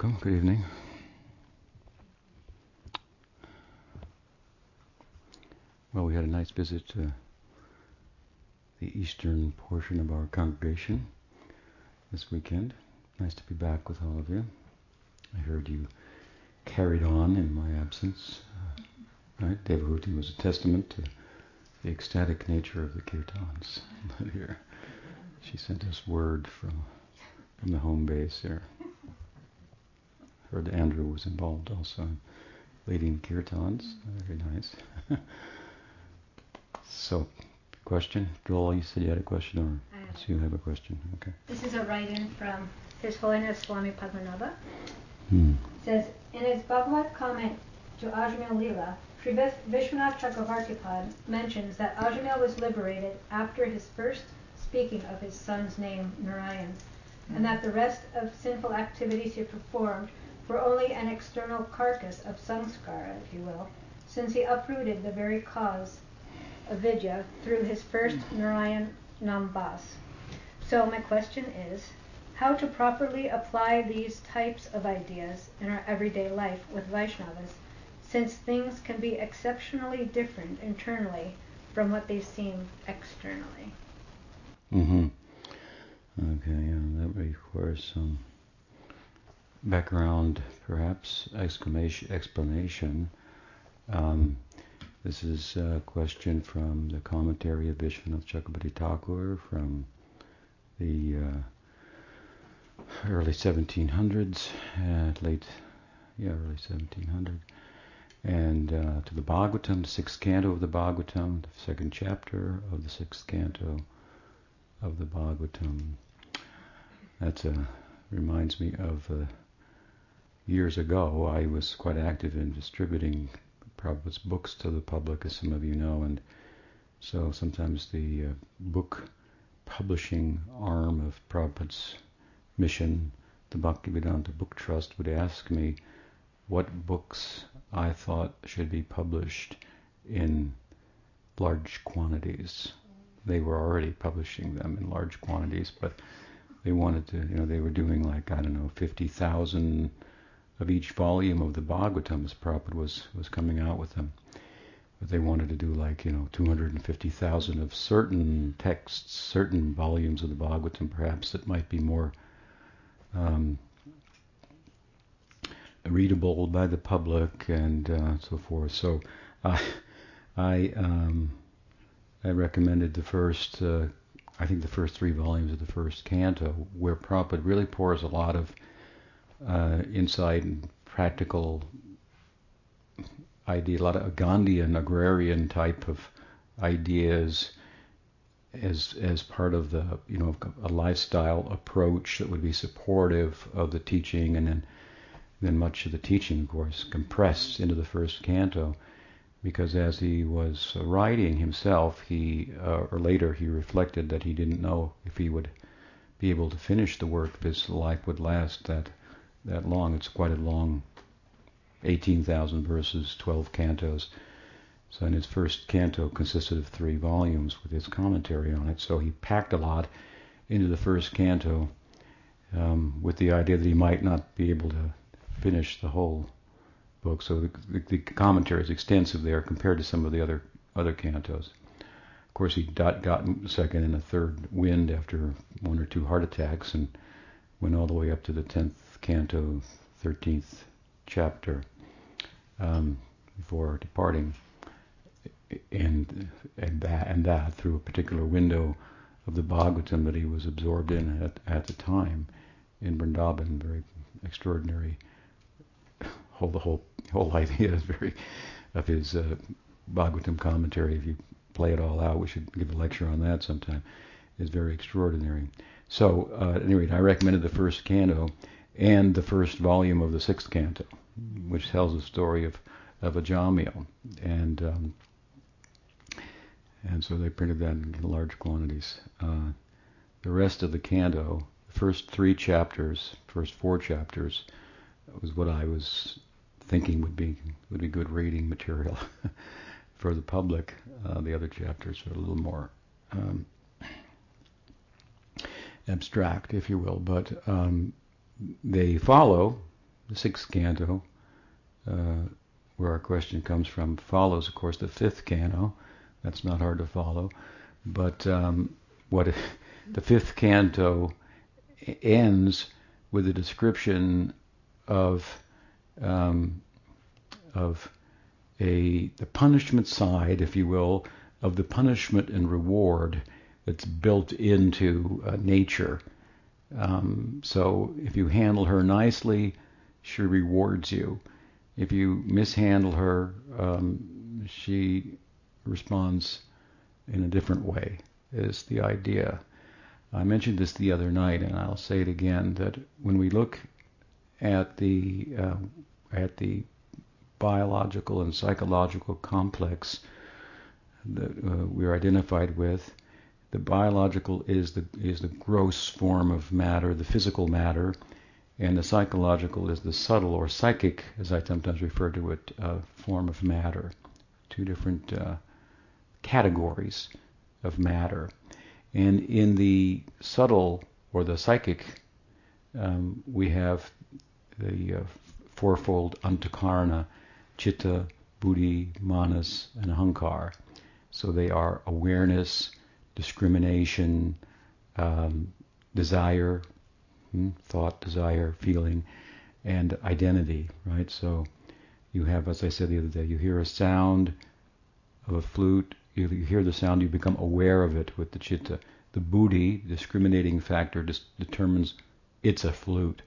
welcome. Good evening. Well, we had a nice visit to the eastern portion of our congregation this weekend. Nice to be back with all of you. I heard you carried on in my absence. Uh, right? Devahuti was a testament to the ecstatic nature of the kirtans here. She sent us word from from the home base here heard Andrew was involved also in leading kirtans. Very nice. so, question? Joel, you said you had a question, or so you have a question? Okay. This is a write-in from His Holiness Swami Padmanabha. Hmm. It says, in his Bhagavad comment to Ajamil Leela, Sri Vishwanath Chakravartipad mentions that Ajamil was liberated after his first speaking of his son's name, Narayan, and that the rest of sinful activities he performed were only an external carcass of samskara, if you will, since he uprooted the very cause of vidya through his first Narayan Namabhasa. So my question is, how to properly apply these types of ideas in our everyday life with Vaishnavas, since things can be exceptionally different internally from what they seem externally. Mm-hmm. Okay, yeah, that requires some background, perhaps, exclamation, explanation. Um, this is a question from the commentary of Vishwanath Chakrabarti Thakur from the uh, early 1700s, uh, late, yeah, early 1700s, and uh, to the Bhagavatam, the sixth canto of the Bhagavatam, the second chapter of the sixth canto of the Bhagavatam. That uh, reminds me of years ago, I was quite active in distributing Prabhupada's books to the public, as some of you know, and so sometimes the uh, book publishing arm of Prabhupada's mission, the Bhaktivedanta Book Trust, would ask me what books I thought should be published in large quantities. They were already publishing them in large quantities, but they wanted to, you know, they were doing like, I don't know, 50,000 of each volume of the Bhagavatams Prabhupada was, was coming out with them. But they wanted to do like, you know, 250,000 of certain texts, certain volumes of the Bhagavatam perhaps that might be more um, readable by the public and uh, so forth. So uh, I um, I recommended the first, uh, I think the first three volumes of the first canto, where Prabhupada really pours a lot of uh, and practical idea, a lot of Gandhian, agrarian type of ideas as as part of the you know a lifestyle approach that would be supportive of the teaching, and then then much of the teaching, of course, compressed into the first canto, because as he was writing himself, he uh, or later he reflected that he didn't know if he would be able to finish the work if his life would last that that long. It's quite a long 18,000 verses, 12 cantos. So, in his first canto consisted of three volumes with his commentary on it. So he packed a lot into the first canto um, with the idea that he might not be able to finish the whole book. So the, the, the commentary is extensive there compared to some of the other other cantos. Of course, he got, got second and a third wind after one or two heart attacks and went all the way up to the tenth canto, 13th chapter, um, before departing, and and that and that through a particular window of the Bhagavatam that he was absorbed in at, at the time in Vrindavan, very extraordinary. Whole the whole whole idea is very of his uh, Bhagavatam commentary. If you play it all out, we should give a lecture on that sometime. Is very extraordinary. So, uh, at any rate, I recommended the first canto, and the first volume of the sixth canto, which tells the story of of Ajamil, and um, and so they printed that in large quantities. Uh, the rest of the canto, the first three chapters, first four chapters, was what I was thinking would be would be good reading material for the public. Uh, the other chapters are a little more um, abstract, if you will, but um, they follow the sixth canto, uh, where our question comes from, follows, of course, the fifth canto. That's not hard to follow. But um, what the fifth canto ends with a description of um, of a the punishment side, if you will, of the punishment and reward that's built into uh, nature. Um, so if you handle her nicely, she rewards you. If you mishandle her, um, she responds in a different way. Is the idea. I mentioned this the other night, and I'll say it again that when we look at the uh, at the biological and psychological complex that uh, we're identified with. The biological is the is the gross form of matter, the physical matter, and the psychological is the subtle or psychic, as I sometimes refer to it, uh, form of matter. Two different uh, categories of matter, and in the subtle or the psychic, um, we have the uh, fourfold antakarna, chitta, buddhi, manas, and ahankar. So they are awareness, discrimination, um, desire, hmm, thought, desire, feeling, and identity, right? So you have, as I said the other day, you hear a sound of a flute, you hear the sound, you become aware of it with the chitta. The buddhi, discriminating factor, dis- determines it's a flute.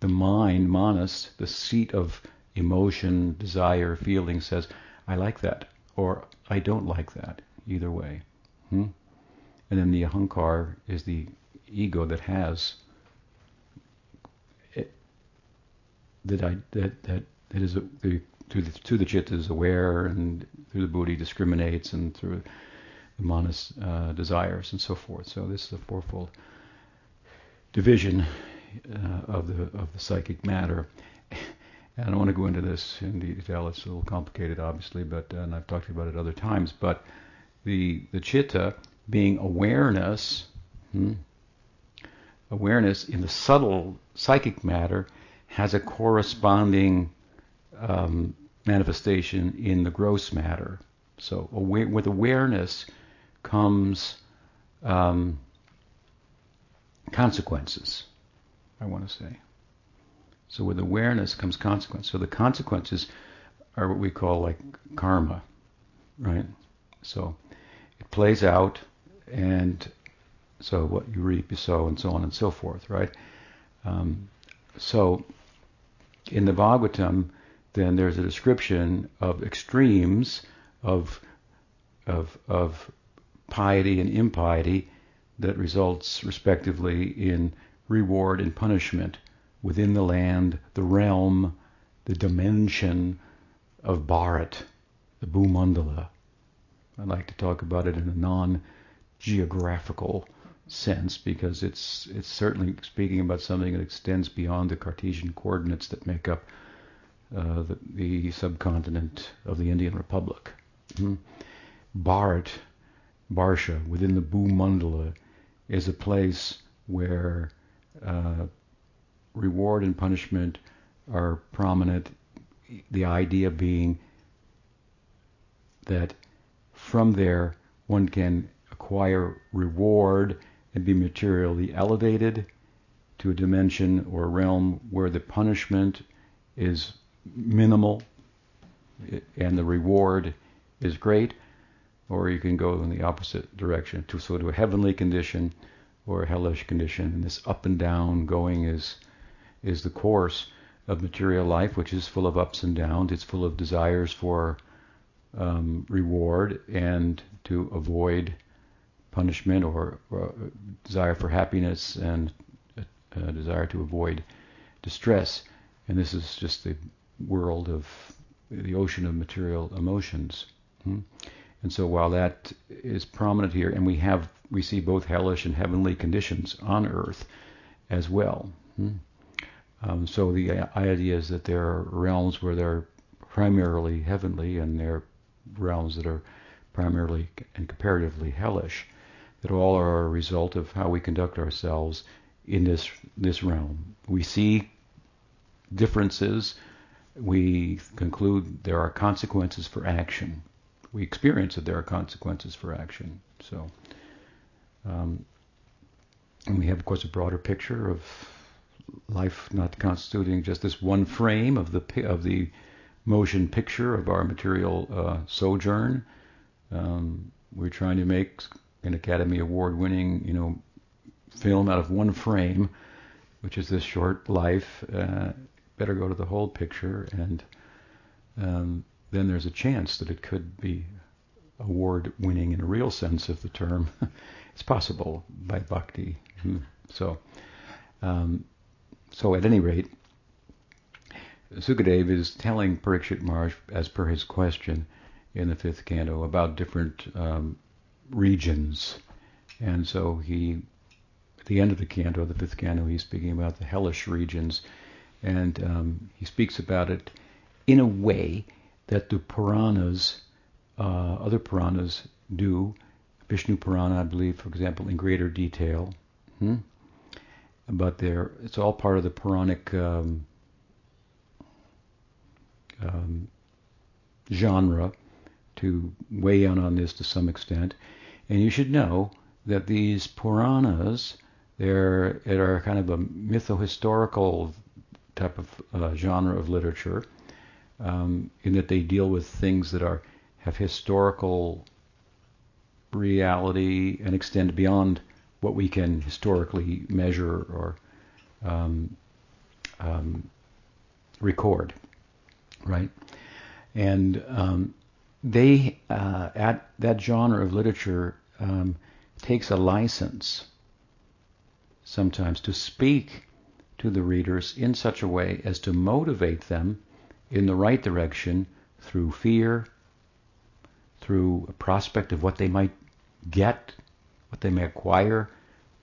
The mind, manas, the seat of emotion, desire, feeling says, I like that, or I don't like that, either way. Hmm? And then the ahankar is the ego that has that I that that that is a, the, through the through the chitta is aware and through the buddhi discriminates and through the manas uh, desires and so forth. So this is a fourfold division uh, of the of the psychic matter. And I don't want to go into this in detail. It's a little complicated, obviously, but uh, and I've talked about it other times. But the the chitta being awareness, hmm, awareness in the subtle psychic matter has a corresponding um, manifestation in the gross matter. So aware, with awareness comes um, consequences. I want to say. So with awareness comes consequence. So the consequences are what we call like karma, right? So plays out, and so what you reap, you sow, and so on and so forth, right? Um, so in the Bhagavatam, then there's a description of extremes of of of piety and impiety that results respectively in reward and punishment within the land, the realm, the dimension of Bharat, the Bhumandala. I like to talk about it in a non-geographical sense because it's it's certainly speaking about something that extends beyond the Cartesian coordinates that make up uh, the, the, subcontinent of the Indian Republic. Mm-hmm. Bharat, Barsha, within the Bhumandala, is a place where uh, reward and punishment are prominent. The idea being that from there one can acquire reward and be materially elevated to a dimension or realm where the punishment is minimal and the reward is great, or you can go in the opposite direction to so to a heavenly condition or a hellish condition. And this up and down going is is the course of material life, which is full of ups and downs. It's full of desires for um, reward and to avoid punishment or, or desire for happiness and a, a, desire to avoid distress. And this is just the world of the ocean of material emotions. Hmm? And so while that is prominent here, and we have we see both hellish and heavenly conditions on earth as well. Hmm? Um, so the idea is that there are realms where they're primarily heavenly and there are realms that are primarily and comparatively hellish, that all are a result of how we conduct ourselves in this this realm. We see differences, we conclude there are consequences for action. We experience that there are consequences for action. So, um, and we have, of course, a broader picture of life not constituting just this one frame of the of the motion picture of our material uh, sojourn. Um, we're trying to make an Academy Award-winning, you know, film out of one frame, which is this short life. Uh, better go to the whole picture, and um, then there's a chance that it could be award-winning in a real sense of the term. it's possible by bhakti. Hmm. So, um, so at any rate, Sukadev is telling Parikshit Maharaj, as per his question in the fifth canto, about different um, regions. And so he, at the end of the canto, the fifth canto, he's speaking about the hellish regions. And um, he speaks about it in a way that the Puranas, uh, other Puranas do. Vishnu Purana, I believe, for example, in greater detail. Hmm? But there, it's all part of the Puranic um, um, genre to weigh in on this to some extent. And you should know that these Puranas, they're, are kind of a mytho-historical type of uh, genre of literature, um, in that they deal with things that are have historical reality and extend beyond what we can historically measure or um, um, record, right? And um, they uh, at that genre of literature um, takes a license sometimes to speak to the readers in such a way as to motivate them in the right direction through fear, through a prospect of what they might get, what they may acquire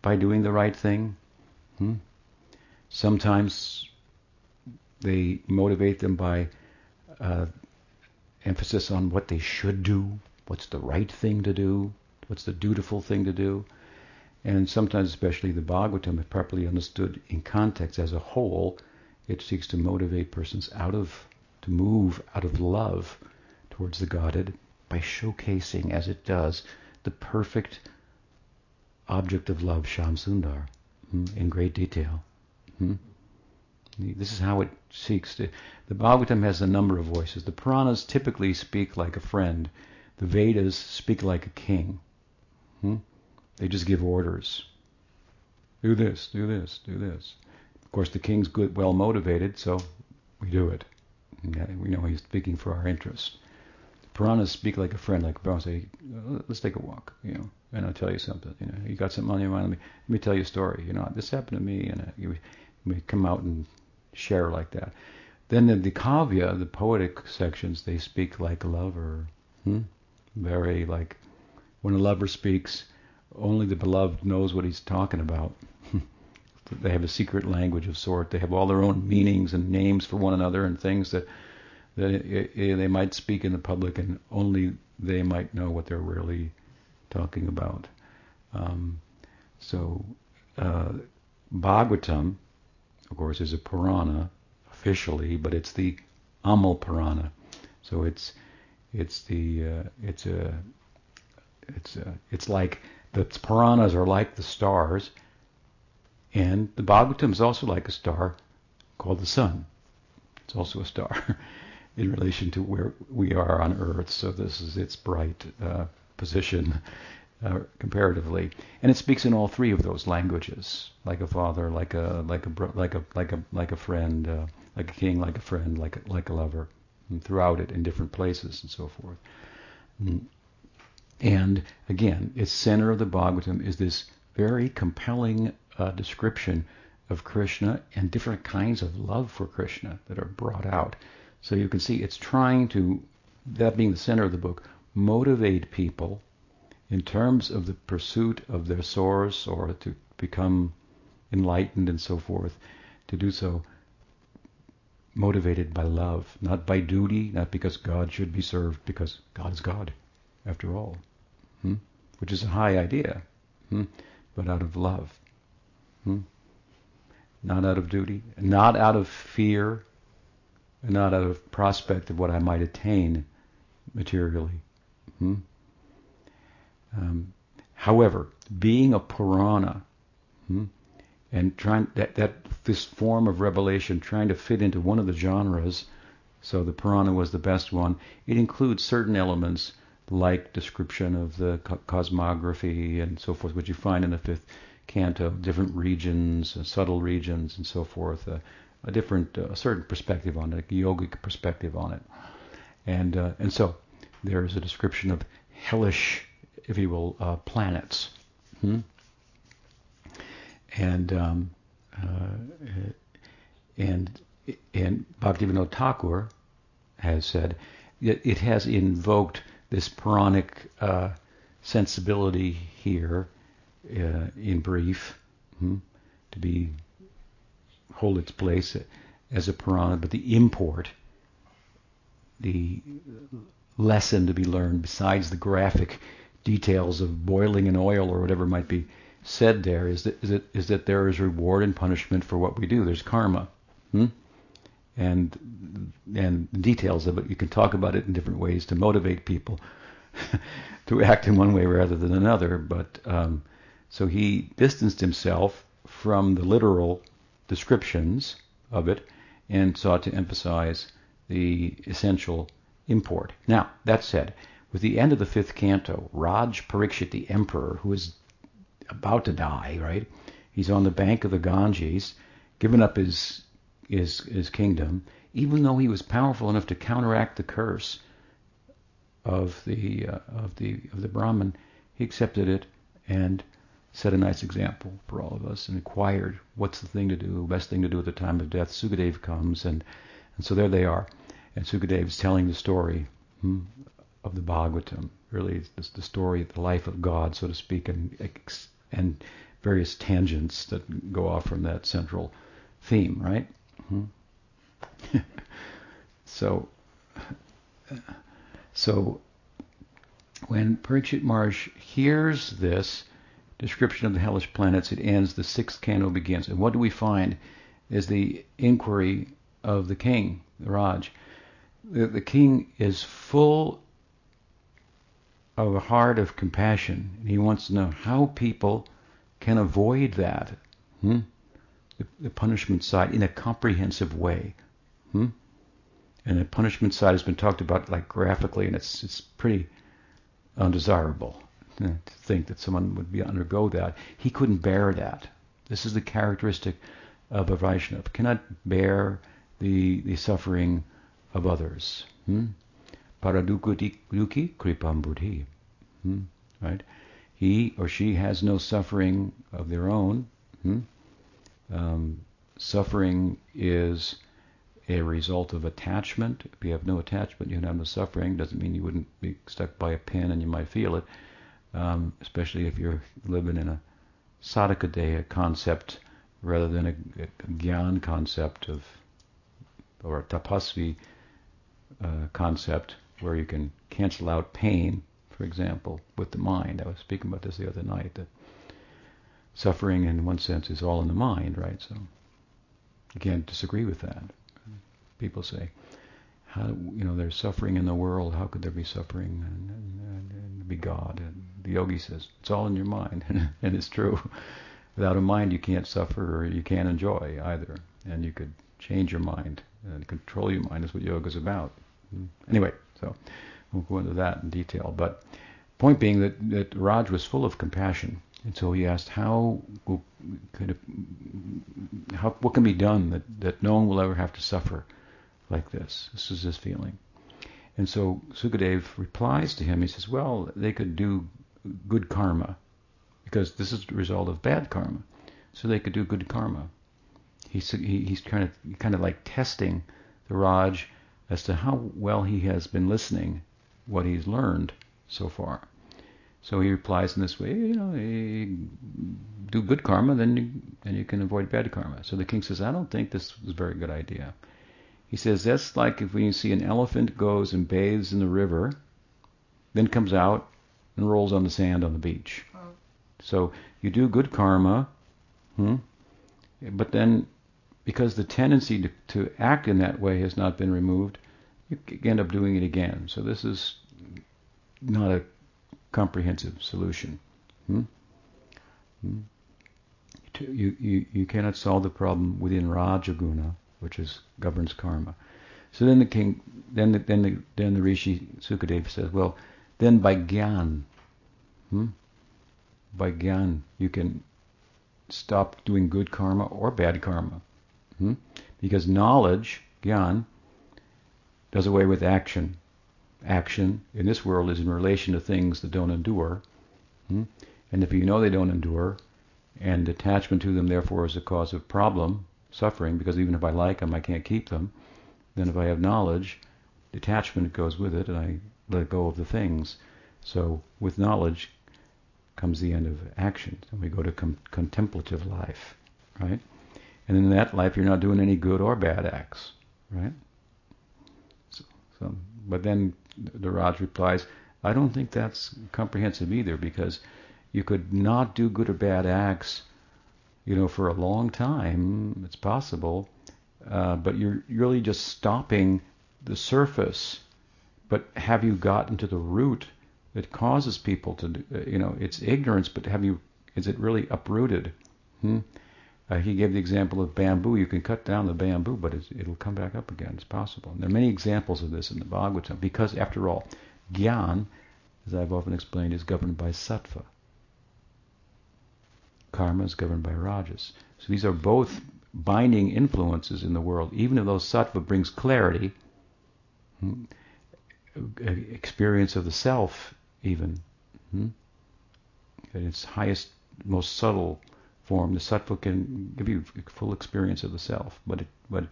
by doing the right thing. Hmm? Sometimes they motivate them by uh, emphasis on what they should do, what's the right thing to do, what's the dutiful thing to do. And sometimes, especially the Bhagavatam, if properly understood in context as a whole, it seeks to motivate persons out of, to move out of love towards the Godhead by showcasing, as it does, the perfect object of love, Sham Sundar, hmm, in great detail. This is how it seeks to. The Bhagavatam has a number of voices. The Puranas typically speak like a friend. The Vedas speak like a king. Hmm? They just give orders. Do this, do this, do this. Of course, the king's good, well motivated, so we do it. We know he's speaking for our interest. The Puranas speak like a friend, like say, let's take a walk, you know, and I'll tell you something. You know, you got something on your mind. Let me let me tell you a story. You know, this happened to me, and uh, we come out and share like that. Then in the kavya, the poetic sections, they speak like a lover. Hmm? Very like when a lover speaks, only the beloved knows what he's talking about. they have a secret language of sort. They have all their own meanings and names for one another and things that that it, it, they might speak in the public and only they might know what they're really talking about. Um, so uh, Bhagavatam of course, is a Purana officially, but it's the Amal Purana. So it's it's the uh, it's a it's a, it's like the Puranas are like the stars, and the Bhagavatam is also like a star called the sun. It's also a star in relation to where we are on Earth. So this is its bright uh, position uh, comparatively, and it speaks in all three of those languages, like a father, like a like a like a like a like a friend, uh, like a king, like a friend, like a, like a lover, and throughout it in different places and so forth. Mm. And again, its center of the Bhagavatam is this very compelling uh, description of Krishna and different kinds of love for Krishna that are brought out. So you can see it's trying to, that being the center of the book, motivate people in terms of the pursuit of their source or to become enlightened and so forth, to do so motivated by love, not by duty, not because God should be served, because God is God, after all, hmm? which is a high idea, hmm? but out of love. Hmm? not out of duty, not out of fear, not out of prospect of what I might attain materially. Um, however, being a Purana hmm, and trying that, that this form of revelation, trying to fit into one of the genres, so the Purana was the best one. It includes certain elements like description of the co- cosmography and so forth, which you find in the fifth canto, different regions, uh, subtle regions, and so forth. Uh, a different, uh, a certain perspective on it, a yogic perspective on it, and uh, and so there is a description of hellish, if you will, uh, planets, hmm? and um, uh, and and Bhaktivinoda Thakur has said it, it has invoked this Puranic uh, sensibility here, uh, in brief, hmm, to be hold its place as a Purana, but the import, the lesson to be learned besides the graphic details of boiling an oil or whatever might be said there is that, is that, is that there is reward and punishment for what we do. There's karma. Hmm? And and details of it, you can talk about it in different ways to motivate people to act in one way rather than another. But um, so he distanced himself from the literal descriptions of it and sought to emphasize the essential import. Now, that said, with the end of the fifth canto, Raj Parikshit, the emperor, who is about to die, right? He's on the bank of the Ganges, given up his his his kingdom, even though he was powerful enough to counteract the curse of the uh, of the of the Brahmin, he accepted it and set a nice example for all of us and inquired what's the thing to do, best thing to do at the time of death. Sukadev comes and and so there they are, and is telling the story hmm, of the Bhagavatam, really it's the story of the life of God, so to speak, and and various tangents that go off from that central theme, right? Hmm. so, so when Parikshit Maharaj hears this description of the hellish planets, it ends. The sixth canto begins, and what do we find? Is the inquiry of the king, the Raj. The, the king is full a heart of compassion. He wants to know how people can avoid that. Hmm? the, the punishment side in a comprehensive way. Hmm? And the punishment side has been talked about like graphically, and it's it's pretty undesirable to think that someone would be undergo that. He couldn't bear that. This is the characteristic of a Vaishnava. Cannot bear the the suffering of others. Hmm? Paradukuti kripam buddhi. Hmm? Right? He or she has no suffering of their own. Hmm? Um, suffering is a result of attachment. If you have no attachment, you have no suffering. Doesn't mean you wouldn't be stuck by a pin and you might feel it, um, especially if you're living in a sadhakadeha concept rather than a, a gyan concept of, or a tapasvi uh, concept where you can cancel out pain, for example, with the mind. I was speaking about this the other night. That suffering in one sense is all in the mind, right? So you can't disagree with that. People say, how, you know, there's suffering in the world. How could there be suffering and, and, and be God? And the yogi says, it's all in your mind, and it's true. Without a mind, you can't suffer or you can't enjoy either. And you could change your mind and control your mind is what yoga is about. Anyway, so we'll go into that in detail. But point being that, that Raj was full of compassion and so he asked, how could it, how, what can be done that, that no one will ever have to suffer like this? This is his feeling. And so Sukadev replies to him. He says, well, they could do good karma because this is the result of bad karma. So they could do good karma. He's, he, he's kind of, kind of like testing the Raj as to how well he has been listening, what he's learned so far. So he replies in this way, you know, do good karma, then you, then you can avoid bad karma. So the king says, I don't think this is a very good idea. He says, that's like if when you see an elephant goes and bathes in the river, then comes out and rolls on the sand on the beach. Oh. So you do good karma, hmm, But then, because the tendency to, to act in that way has not been removed, you end up doing it again. So this is not a comprehensive solution. Hmm? Hmm? You, you, you cannot solve the problem within Rajaguna, which is governs karma. So then the king, then the, then the, then the Rishi Sukadeva says, well, then by gyan, hmm? by gyan, you can stop doing good karma or bad karma. Hmm? Because knowledge, gyan, does away with action. Action in this world is in relation to things that don't endure. Hmm? And if you know they don't endure, and attachment to them therefore is a cause of problem, suffering, because even if I like them, I can't keep them, then if I have knowledge, detachment goes with it, and I let go of the things. So with knowledge comes the end of action, and we go to com- contemplative life, right? And in that life, you're not doing any good or bad acts, right? So, so but then the Raj replies, I don't think that's comprehensive either, because you could not do good or bad acts, you know, for a long time. It's possible, uh, but you're really just stopping the surface. But have you gotten to the root that causes people to, do, uh, you know, it's ignorance, but have you? Is it really uprooted? Hmm? Uh, he gave the example of bamboo. You can cut down the bamboo, but it'll come back up again. It's possible. And there are many examples of this in the Bhagavatam because, after all, Gyan, as I've often explained, is governed by sattva. Karma is governed by rajas. So these are both binding influences in the world. Even though sattva brings clarity, hmm, experience of the self, even, hmm, in its highest, most subtle form, the sattva can give you full experience of the self. But it, but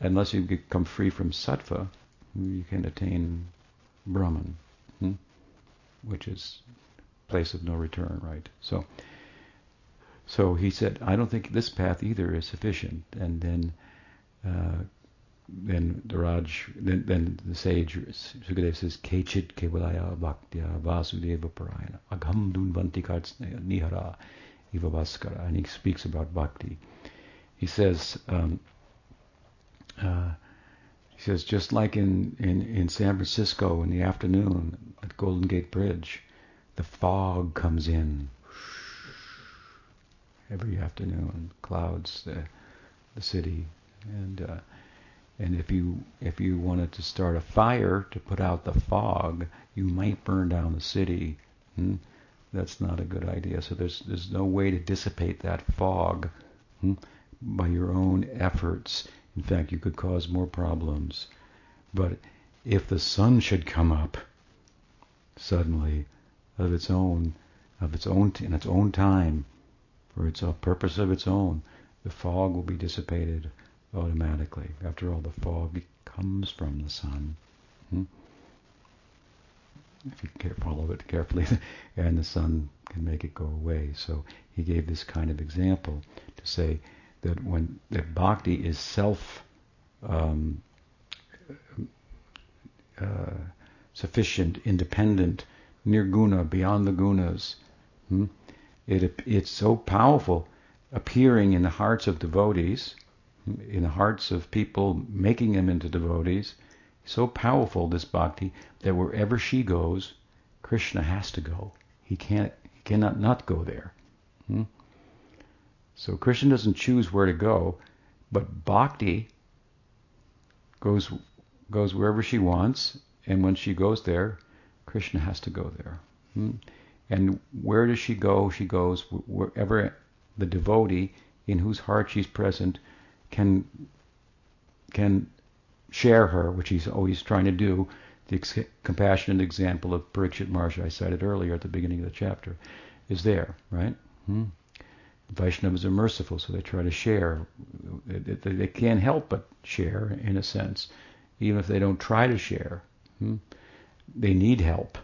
unless you become free from sattva, you can attain Brahman, hmm, which is place of no return, right? So. So he said, I don't think this path either is sufficient. And then, uh, then the Raj, then, then the sage Sukadeva says, Kechit kevalaya bhaktya vasudeva parayana agham dhunvanti nihara iva bhaskara. And he speaks about bhakti. He says, um, uh, he says, just like in, in, in San Francisco in the afternoon at Golden Gate Bridge, the fog comes in every afternoon, clouds the the city, and uh, and if you if you wanted to start a fire to put out the fog, you might burn down the city. Hmm? That's not a good idea. So there's there's no way to dissipate that fog hmm, by your own efforts. In fact, you could cause more problems. But if the sun should come up suddenly of its own of its own in its own time for its a purpose of its own, the fog will be dissipated automatically. After all, the fog comes from the sun. Hmm? If you follow it carefully, and the sun can make it go away. So he gave this kind of example to say that when that bhakti is self um, uh, sufficient, independent, nirguna, beyond the gunas. Hmm? It, it's so powerful appearing in the hearts of devotees, in the hearts of people, making them into devotees. So powerful, this bhakti, that wherever she goes, Krishna has to go. He can't, he cannot not go there. Hmm? So Krishna doesn't choose where to go, but bhakti goes goes wherever she wants, and when she goes there, Krishna has to go there. Hmm? And where does she go? She goes wherever the devotee in whose heart she's present can can share her, which he's always trying to do. The ex- compassionate example of Parikshit Maharaj I cited earlier at the beginning of the chapter is there, right? Hmm. Vaishnavas are merciful, so they try to share. They, they, can't help but share, in a sense, even if they don't try to share. Hmm. They need help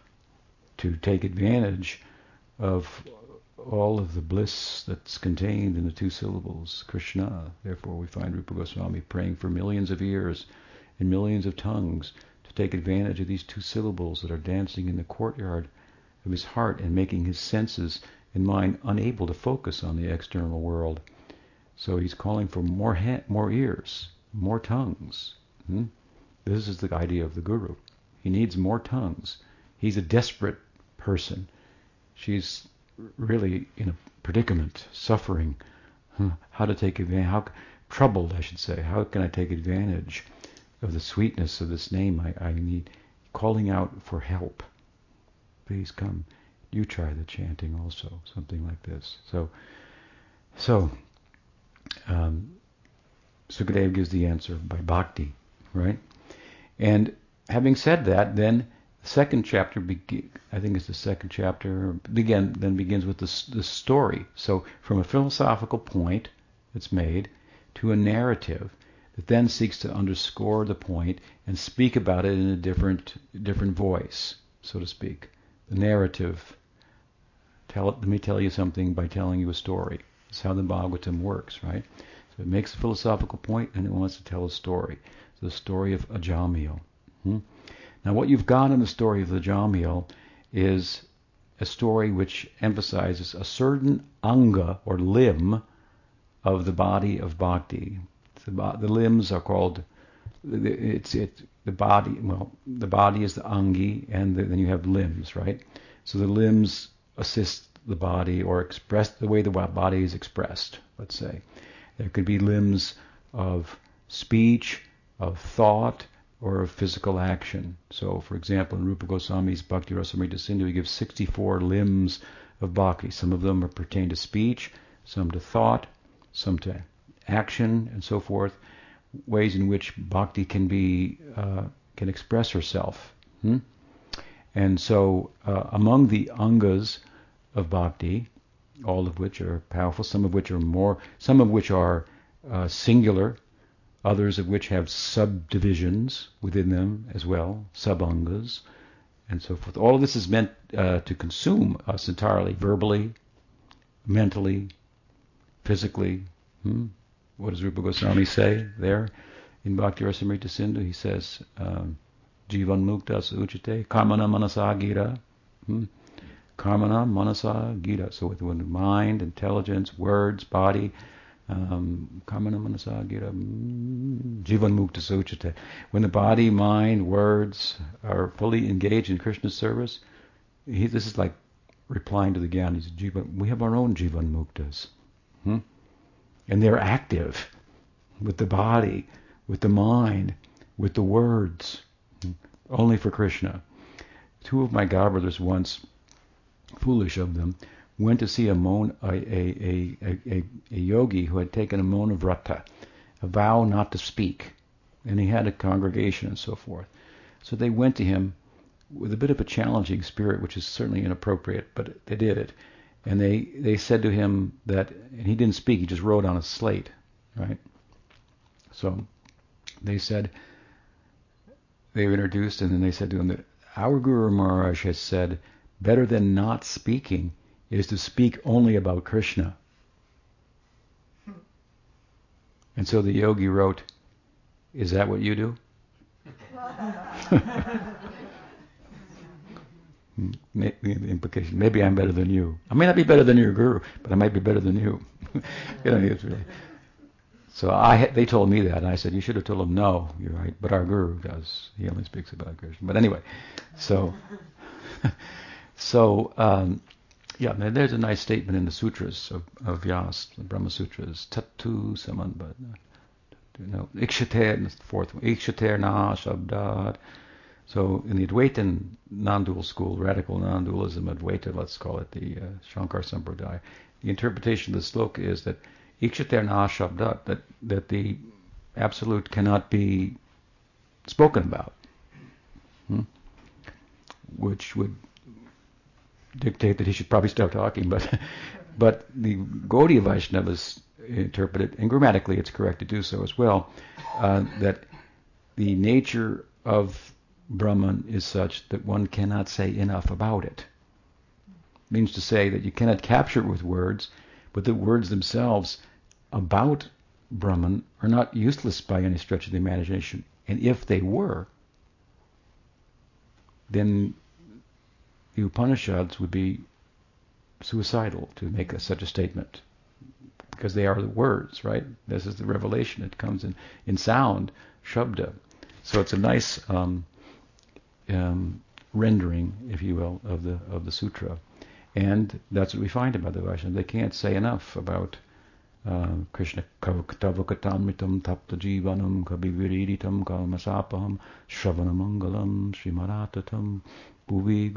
to take advantage of all of the bliss that's contained in the two syllables, Krishna. Therefore, we find Rupa Goswami praying for millions of years in millions of tongues to take advantage of these two syllables that are dancing in the courtyard of his heart and making his senses and mind unable to focus on the external world. So he's calling for more ha- more ears, more tongues. Hmm? This is the idea of the guru. He needs more tongues. He's a desperate person. She's really in a predicament, suffering. How to take advantage? How troubled, I should say. How can I take advantage of the sweetness of this name? I, I need calling out for help. Please come. You try the chanting also, something like this. So, so um, Sukadeva gives the answer by bhakti, right? And having said that, then the second chapter, be- I think it's the second chapter, begin then begins with the, the story. So from a philosophical point it's made to a narrative that then seeks to underscore the point and speak about it in a different different voice, so to speak. The narrative. Tell let me tell you something by telling you a story. That's how the Bhagavatam works, right? So it makes a philosophical point and it wants to tell a story. the story of Ajamil. Hmm? Now, what you've got in the story of the Ajamil is a story which emphasizes a certain anga or limb of the body of bhakti. The, the limbs are called. It's it the body. Well, the body is the angi, and the, then you have limbs, right? So the limbs assist the body or express the way the body is expressed. Let's say there could be limbs of speech, of thought, or of physical action. So, for example, in Rupa Goswami's Bhakti Rasamrita Sindhu, he gives 64 limbs of bhakti. Some of them are pertain to speech, some to thought, some to action, and so forth. Ways in which bhakti can be uh, can express herself. Hmm? And so, uh, among the angas of bhakti, all of which are powerful, some of which are more, some of which are uh, singular, others of which have subdivisions within them as well, subangas, and so forth. All of this is meant uh, to consume us entirely, verbally, mentally, physically. Hmm? What does Rupa Goswami say there in Bhakti Rasamrita Sindhu? He says, um, Jivan Mukta Uchite, Karmana Manasa Gira. Hmm? Karmana, Manasa, Gira. So with, with mind, intelligence, words, body, um, Karmana, Manasa, Gira, mm, Jivan Mukta Suchate. When the body, mind, words are fully engaged in Krishna's service, he, this is like replying to the Gyanis. Jivan, we have our own Jivan Muktas. Hmm? And they're active with the body, with the mind, with the words, only for Krishna. Two of my godbrothers once foolish of them, went to see a, mon, a, a, a, a, yogi who had taken a mona vrata, a vow not to speak, and he had a congregation and so forth. So they went to him with a bit of a challenging spirit, which is certainly inappropriate, but they did it. And they, they said to him that, and he didn't speak, he just wrote on a slate, right? So they said, they were introduced, and then they said to him that our Guru Maharaj has said better than not speaking is to speak only about Krishna. And so the yogi wrote, Is that what you do? the implication, maybe I'm better than you. I may not be better than your guru, but I might be better than you. you know, really. So I, they told me that, and I said, you should have told them, no, you're right, but our guru does. He only speaks about Krishna. But anyway, so So, um, yeah, there's a nice statement in the sutras of, of Vyas, the Brahma Sutras, Tatu Samanda, you know, Ikshater, the fourth one, Ikshater Na Shabdat. So in the Advaitin non-dual school, radical non-dualism, Advaita, let's call it the uh, Shankar Sampradaya, the interpretation of the sloka is that Ikshater Na Shabdat, that, that the absolute cannot be spoken about, hmm? which would dictate that he should probably stop talking, but but the Gaudiya Vaishnavas interpret it, and grammatically it's correct to do so as well, uh, that the nature of Brahman is such that one cannot say enough about it. Means to say that you cannot capture it with words, but the words themselves about Brahman are not useless by any stretch of the imagination. And if they were, then the Upanishads would be suicidal to make a, such a statement. because they are the words, right? This is the revelation. It comes in, in sound, shabda. So it's a nice um, um, rendering, if you will, of the of the sutra, and that's what we find about the Vaishnavas. They can't say enough about uh, Krishna Tavakatamritam Tapta Jivanam Kabiviriditam Kalmasapaham Shravanamangalam Srimaratatam Bhuvi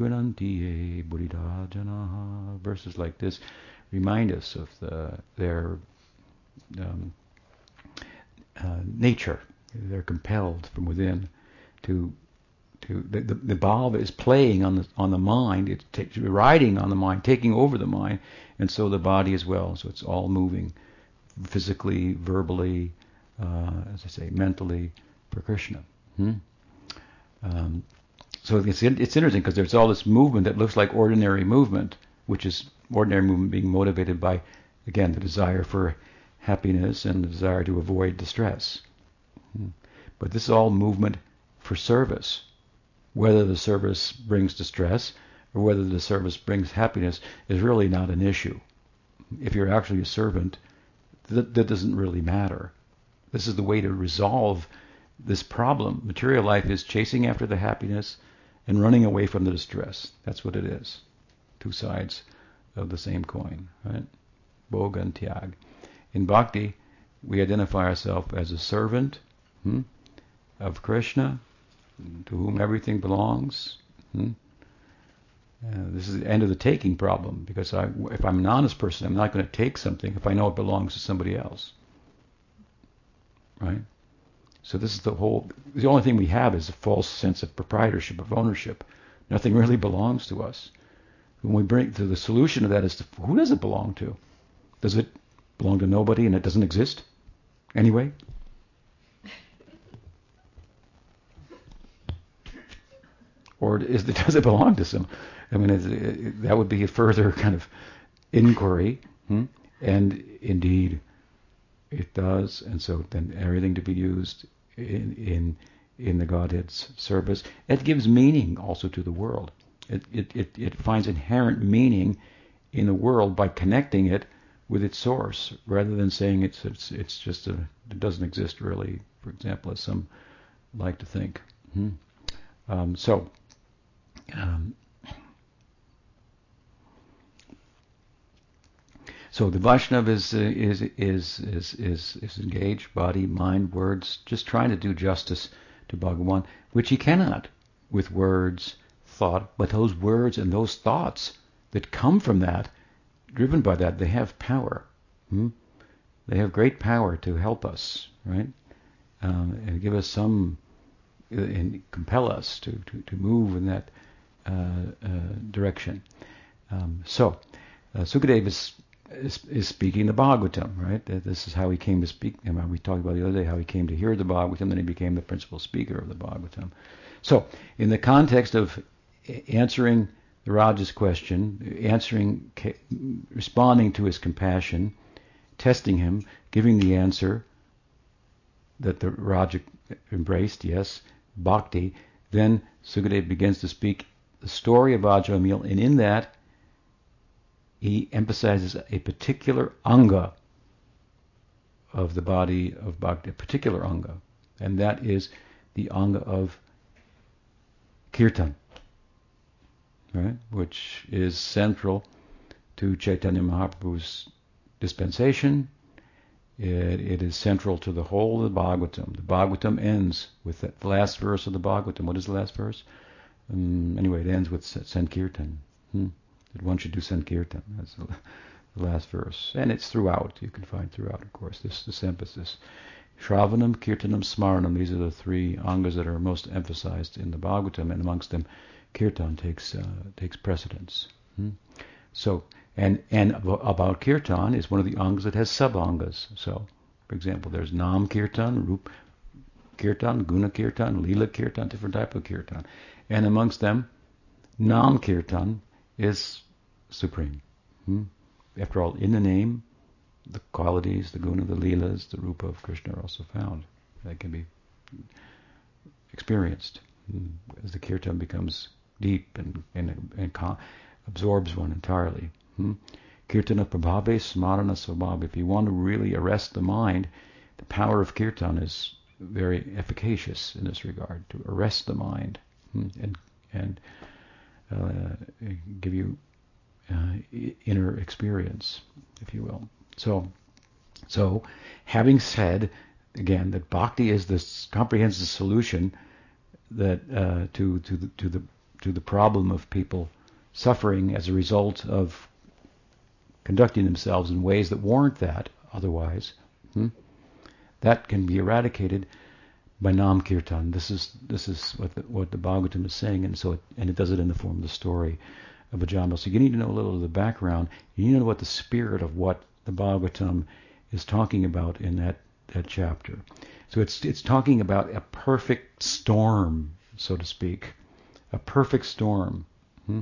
Janaha. Verses like this remind us of the, their um, uh, nature. They're compelled from within to to the, the, the bhava is playing on the on the mind. It's t- riding on the mind, taking over the mind, and so the body as well. So it's all moving, physically, verbally, uh, as I say, mentally, for Krishna. Hmm? Um, so it's it's interesting because there's all this movement that looks like ordinary movement, which is ordinary movement being motivated by, again, the desire for happiness and the desire to avoid distress. Hmm. But this is all movement for service. Whether the service brings distress or whether the service brings happiness is really not an issue. If you're actually a servant, that, that doesn't really matter. This is the way to resolve this problem. Material life is chasing after the happiness and running away from the distress. That's what it is. Two sides of the same coin, right? Bhoga and. In Bhakti, we identify ourselves as a servant hmm, of Krishna, to whom everything belongs. Hmm? Uh, this is the end of the taking problem because I, if I'm an honest person, I'm not going to take something if I know it belongs to somebody else. Right? So this is the whole. The only thing we have is a false sense of proprietorship, of ownership. Nothing really belongs to us. When we bring to the solution of that is to, who does it belong to? Does it belong to nobody and it doesn't exist anyway? Or is, does it belong to some? I mean, it, that would be a further kind of inquiry, hmm? and indeed, it does. And so then everything to be used in in in the Godhead's service. It gives meaning also to the world. It it it, it finds inherent meaning in the world by connecting it with its source, rather than saying it's it's it's just a it doesn't exist really. For example, as some like to think. Hmm. Um, so um, so the Vaishnava is, uh, is, is, is, is, is engaged, body, mind, words, just trying to do justice to Bhagawan, which he cannot with words, thought, but those words and those thoughts that come from that, driven by that, they have power. Hmm? They have great power to help us, right? Um, and give us some, uh, and compel us to, to, to move in that direction. Um, so, uh, Sukadeva is, is, is, speaking the Bhagavatam, right? This is how he came to speak. We talked about the other day how he came to hear the Bhagavatam, then he became the principal speaker of the Bhagavatam. So, in the context of answering the Raja's question, answering, responding to his compassion, testing him, giving the answer that the Raja embraced, yes, bhakti, then Sukadeva begins to speak the story of Ajamil, and in that he emphasizes a particular anga of the body of bhakti, a particular anga, and that is the anga of kirtan, right, which is central to Chaitanya Mahaprabhu's dispensation. It, it is central to the whole of the Bhagavatam. The Bhagavatam ends with the last verse of the Bhagavatam. What is the last verse? Um, anyway, it ends with Sankirtan. Hmm. That one should do Sankirtan. That's the, last verse. And it's throughout. You can find throughout, of course, this, this emphasis. Shravanam, Kirtanam, Smaranam. These are the three angas that are most emphasized in the Bhagavatam, and amongst them, Kirtan takes uh, takes precedence. Hmm? So, and and about Kirtan is one of the angas that has sub-angas. So, for example, there's Nam Kirtan, Rup Kirtan, Guna Kirtan, Lila Kirtan, different type of Kirtan and amongst them, Nam Kirtan is supreme. Hmm? After all, in the name, the qualities, the guna, the leelas, the rupa of Krishna are also found. That can be experienced hmm? as the kirtan becomes deep and, and, and absorbs one entirely. Hmm? Kirtana Prabhave Smarana Svabhav. If you want to really arrest the mind, the power of kirtan is very efficacious in this regard to arrest the mind and and uh, give you uh, inner experience, if you will. So, so having said again that bhakti is this comprehensive solution that uh, to to the to the to the problem of people suffering as a result of conducting themselves in ways that warrant that otherwise. Hmm? That can be eradicated by Nam Kirtan. This is this is what the, what the Bhagavatam is saying, and so it, and it does it in the form of the story of Ajamil. So you need to know a little of the background. You need to know what the spirit of what the Bhagavatam is talking about in that that chapter. So it's it's talking about a perfect storm, so to speak, a perfect storm. Hmm?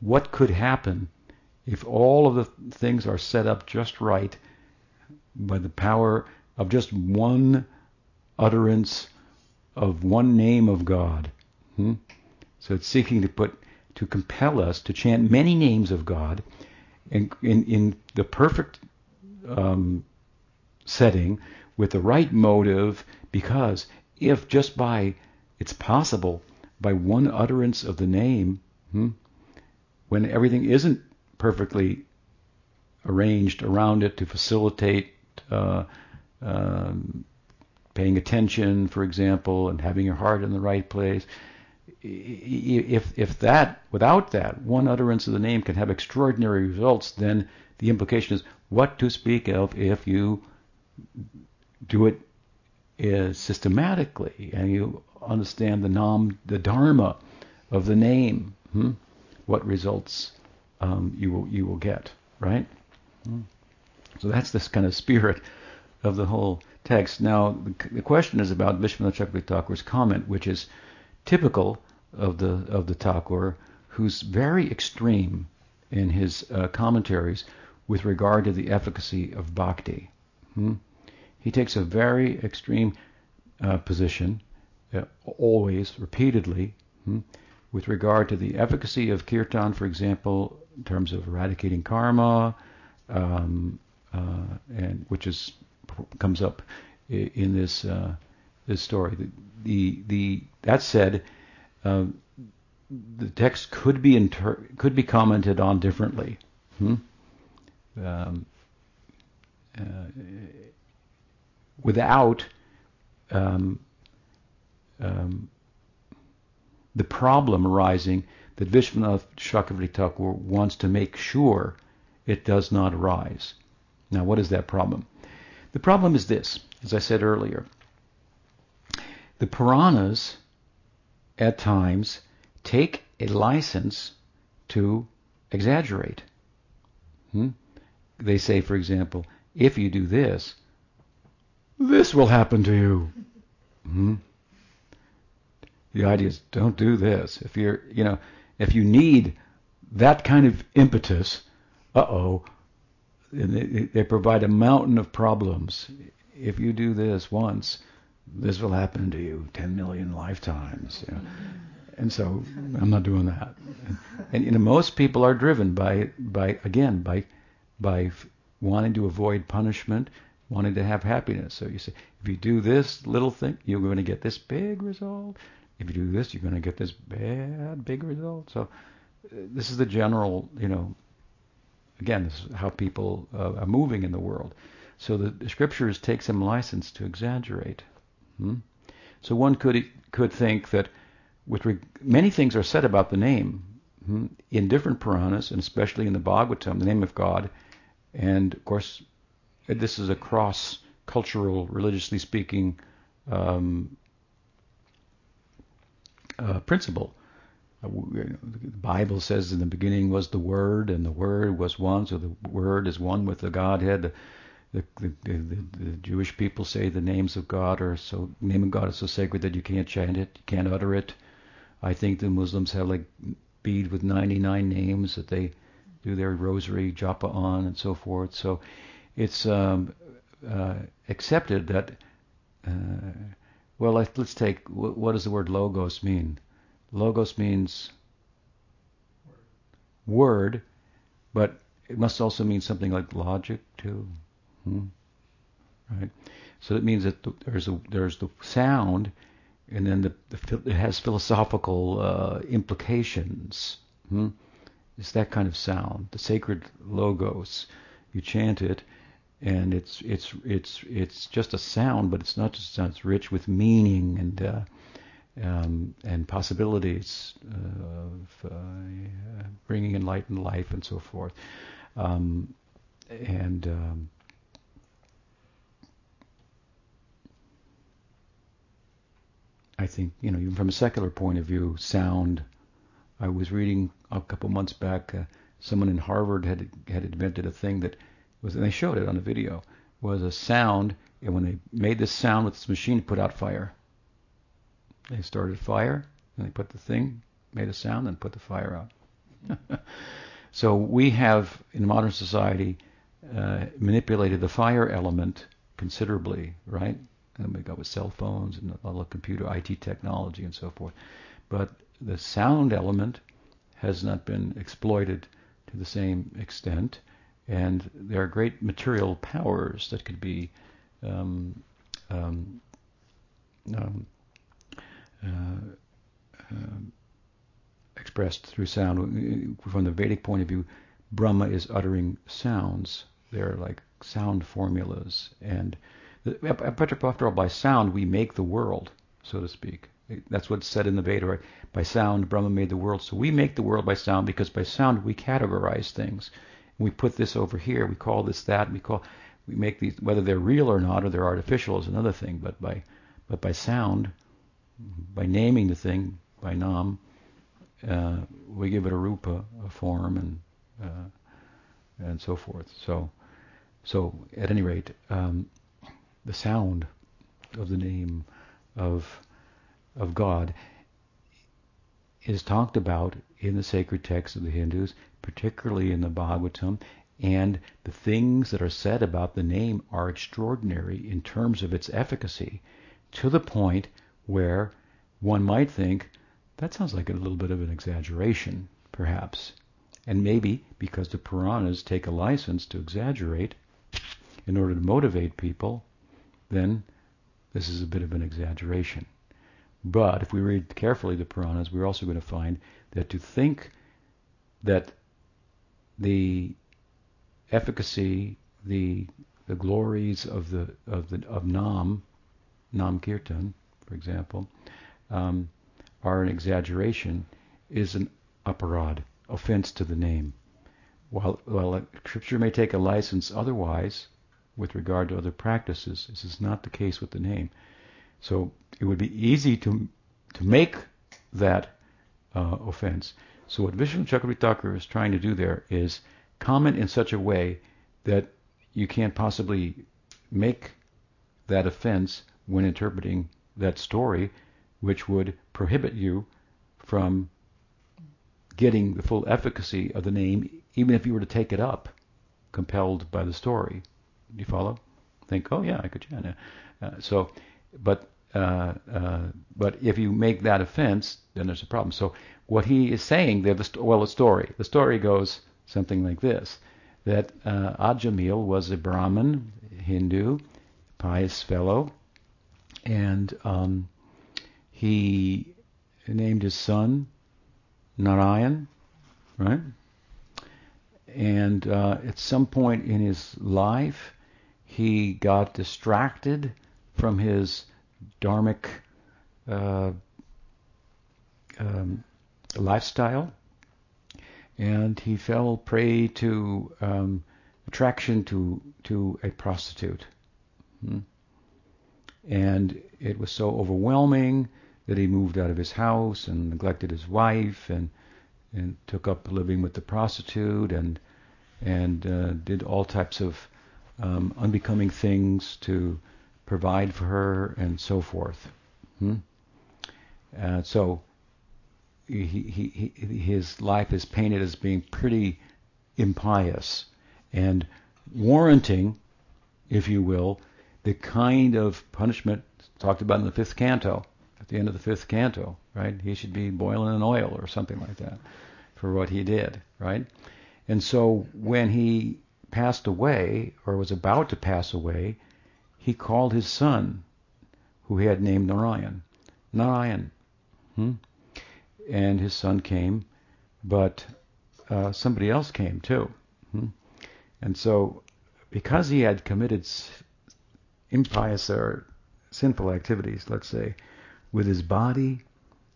What could happen if all of the things are set up just right by the power of just one utterance of one name of God. Hmm? So it's seeking to put to compel us to chant many names of God in in, in the perfect um, setting with the right motive because if just by it's possible by one utterance of the name hmm, when everything isn't perfectly arranged around it to facilitate uh, um, paying attention, for example, and having your heart in the right place. If if that without that one utterance of the name can have extraordinary results, then the implication is what to speak of if you do it uh, systematically and you understand the nam, the dharma of the name. Hmm? What results um, you will you will get, right? Hmm. So that's this kind of spirit of the whole text. Now, the, question is about Vishwanath Chakravarti Thakur's comment, which is typical of the of the Thakur, who's very extreme in his uh, commentaries with regard to the efficacy of bhakti. Hmm? He takes a very extreme uh, position, uh, always, repeatedly, hmm? with regard to the efficacy of kirtan, for example, in terms of eradicating karma, um, uh, and which is comes up in this uh, this story. The, the, the that said, uh, the text could be inter- could be commented on differently. Hmm? Um, uh, without um, um, the problem arising that Vishwanath Chakravarti wants to make sure it does not arise. Now, what is that problem? The problem is this, as I said earlier. The Puranas, at times, take a license to exaggerate. Hmm? They say, for example, if you do this, this will happen to you. Hmm? The idea is don't do this. If you're, you know, if you need that kind of impetus, uh oh, they, they provide a mountain of problems. If you do this once, this will happen to you 10 million lifetimes. You know? And so I'm not doing that. And, and you know, most people are driven by, by again, by, by wanting to avoid punishment, wanting to have happiness. So you say, if you do this little thing, you're going to get this big result. If you do this, you're going to get this bad big result. So uh, this is the general, you know, Again, this is how people uh, are moving in the world. So the, the, scriptures take some license to exaggerate. Hmm? So one could could think that with re- many things are said about the name hmm, in different Puranas, and especially in the Bhagavatam, the name of God, and of course this is a cross cultural, religiously speaking, um, uh, principle. The Bible says in the beginning was the Word, and the Word was one, so the Word is one with the Godhead. The, the, the, the, Jewish people say the names of God are so name of God is so sacred that you can't chant it, you can't utter it. I think the Muslims have like bead with 99 names that they do their rosary japa on and so forth. So it's um, uh, accepted that. Uh, well, let's take what does the word logos mean? Logos means word, but it must also mean something like logic too, hmm? right? So it means that there's a there's the sound, and then the, the it has philosophical uh, implications. Hmm? It's that kind of sound, the sacred logos. You chant it, and it's it's it's it's just a sound, but it's not just a sound. It's rich with meaning and uh, um, and possibilities of uh, bringing enlightened life and so forth. Um, and um, I think you know even from a secular point of view, sound. I was reading a couple months back. Uh, someone in Harvard had had invented a thing that was, and they showed it on a video, was a sound, and when they made this sound with this machine, it put out fire. They started fire, and they put the thing, made a sound, and put the fire out. so we have, in modern society, uh, manipulated the fire element considerably, right? And we got with cell phones and a lot of computer IT technology and so forth. But the sound element has not been exploited to the same extent and there are great material powers that could be um, um, um, Uh, uh, expressed through sound. From the Vedic point of view, Brahma is uttering sounds. They're like sound formulas, and after all, by sound we make the world, so to speak. That's what's said in the Veda, right? By sound, Brahma made the world. So we make the world by sound because by sound we categorize things we put this over here, we call this that, we call we make these whether they're real or not or they're artificial is another thing, but by but by sound, by naming the thing by nam, uh, we give it a rupa, a form, and uh, and so forth. So so at any rate, um, the sound of the name of of God is talked about in the sacred texts of the Hindus particularly in the Bhagavatam, and the things that are said about the name are extraordinary in terms of its efficacy, to the point where one might think that sounds like a little bit of an exaggeration, perhaps. And maybe because the Puranas take a license to exaggerate in order to motivate people, then this is a bit of an exaggeration. But if we read carefully the Puranas, we're also going to find that to think that the efficacy, the the glories of the of the of Nam, Nam Kirtan, for example, um, are an exaggeration, is an aparad, offense to the name. While while Scripture may take a license otherwise, with regard to other practices, this is not the case with the name. So it would be easy to to make that uh, offense. So what Vishnu Chakravarti is trying to do there is comment in such a way that you can't possibly make that offense when interpreting that story, which would prohibit you from getting the full efficacy of the name, even if you were to take it up, compelled by the story. You follow? Think, oh yeah, I could chant. Uh, so, but uh, uh, but if you make that offense, then there's a problem. So what he is saying there, the, well, the story. The story goes something like this: that uh, Ajamil was a Brahmin, Hindu, pious fellow, and um, he named his son Narayan, right? And uh, at some point in his life, he got distracted from his dharmic uh, um, lifestyle, and he fell prey to um, attraction to to a prostitute. Hmm. And it was so overwhelming that he moved out of his house and neglected his wife and and took up living with the prostitute and and uh, did all types of um, unbecoming things to provide for her and so forth. Hmm? Uh, so he, he, he, his life is painted as being pretty impious and warranting, if you will, the kind of punishment talked about in the fifth canto, at the end of the fifth canto, right? He should be boiling in oil or something like that for what he did, right? And so when he passed away, or was about to pass away, he called his son, who he had named Narayan. Narayan. Hmm? And his son came, but uh, somebody else came too. Hmm? And so, because he had committed impious or sinful activities, let's say, with his body,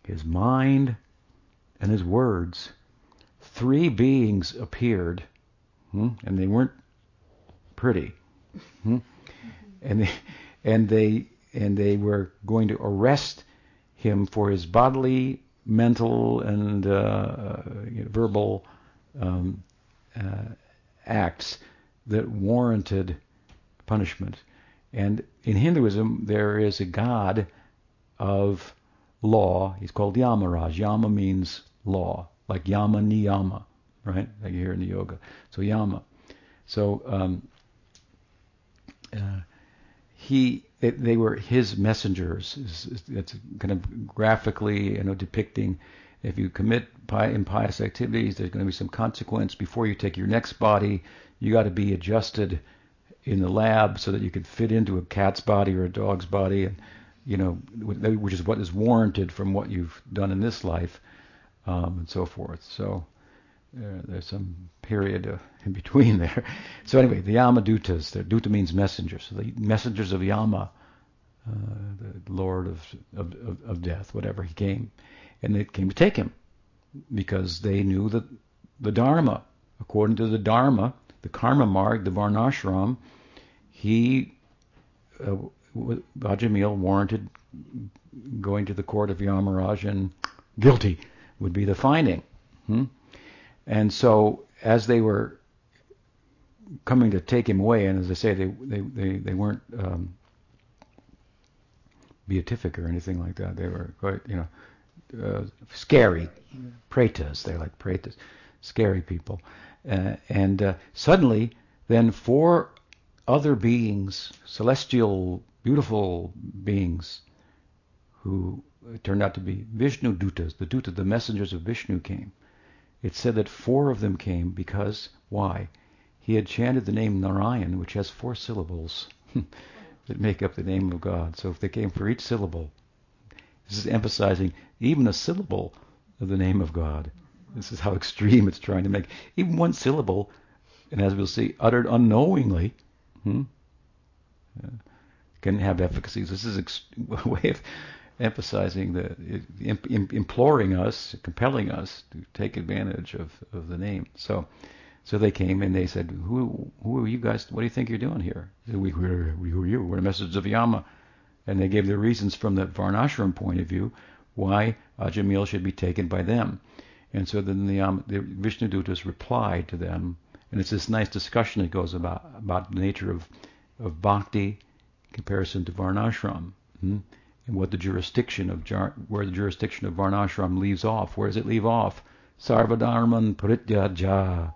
his mind, and his words, three beings appeared, hmm, and they weren't pretty, hmm, and they, and they and they were going to arrest him for his bodily, mental, and uh, uh verbal um, uh, acts that warranted punishment. And in Hinduism, there is a god of law. He's called Yamaraj. Yama means law, like Yama Niyama, right? Like you hear in the yoga. So Yama. So um, uh, he, it, they were his messengers. It's, kind of graphically, you know, depicting if you commit impious activities, there's going to be some consequence. Before you take your next body, you got to be adjusted in the lab so that you can fit into a cat's body or a dog's body, and you know, which is what is warranted from what you've done in this life, um, and so forth. So uh, there's some period uh, in between there. So anyway, the Yamadutas, the Duta means messengers. So the messengers of Yama, uh, the Lord of, of, of death, whatever he came, and they came to take him because they knew that the Dharma, according to the Dharma, the Karma Marg, the Varnashram, he uh, Ajamil warranted going to the court of Yamaraj and guilty would be the finding. Hmm? And so as they were coming to take him away, and as I say, they they they, they weren't um, beatific or anything like that. They were quite you know uh, scary pretas. They're like pretas, scary people. Uh, and uh, suddenly, then four other beings, celestial, beautiful beings, who turned out to be Vishnu Dutas, the Duta, the messengers of Vishnu came. It said that four of them came because, why? He had chanted the name Narayan, which has four syllables that make up the name of God. So if they came for each syllable, this is emphasizing even a syllable of the name of God. This is how extreme it's trying to make. Even one syllable, and as we'll see, uttered unknowingly, hmm, can have efficacies. This is ex- a way of emphasizing the, imp- imploring us, compelling us to take advantage of, of the name. So, so they came and they said, "Who, who are you guys? What do you think you're doing here?" Said, we, we're, we, who are you? We're the messengers of Yama, and they gave their reasons from the Varnashram point of view why Ajamil should be taken by them. And so then the, um, the Vishnu Dutas replied to them, and it's this nice discussion that goes about about the nature of of bhakti comparison to varnashram, hmm? and what the jurisdiction of where the jurisdiction of varnashram leaves off. Where does it leave off? Sarvadharman prityaja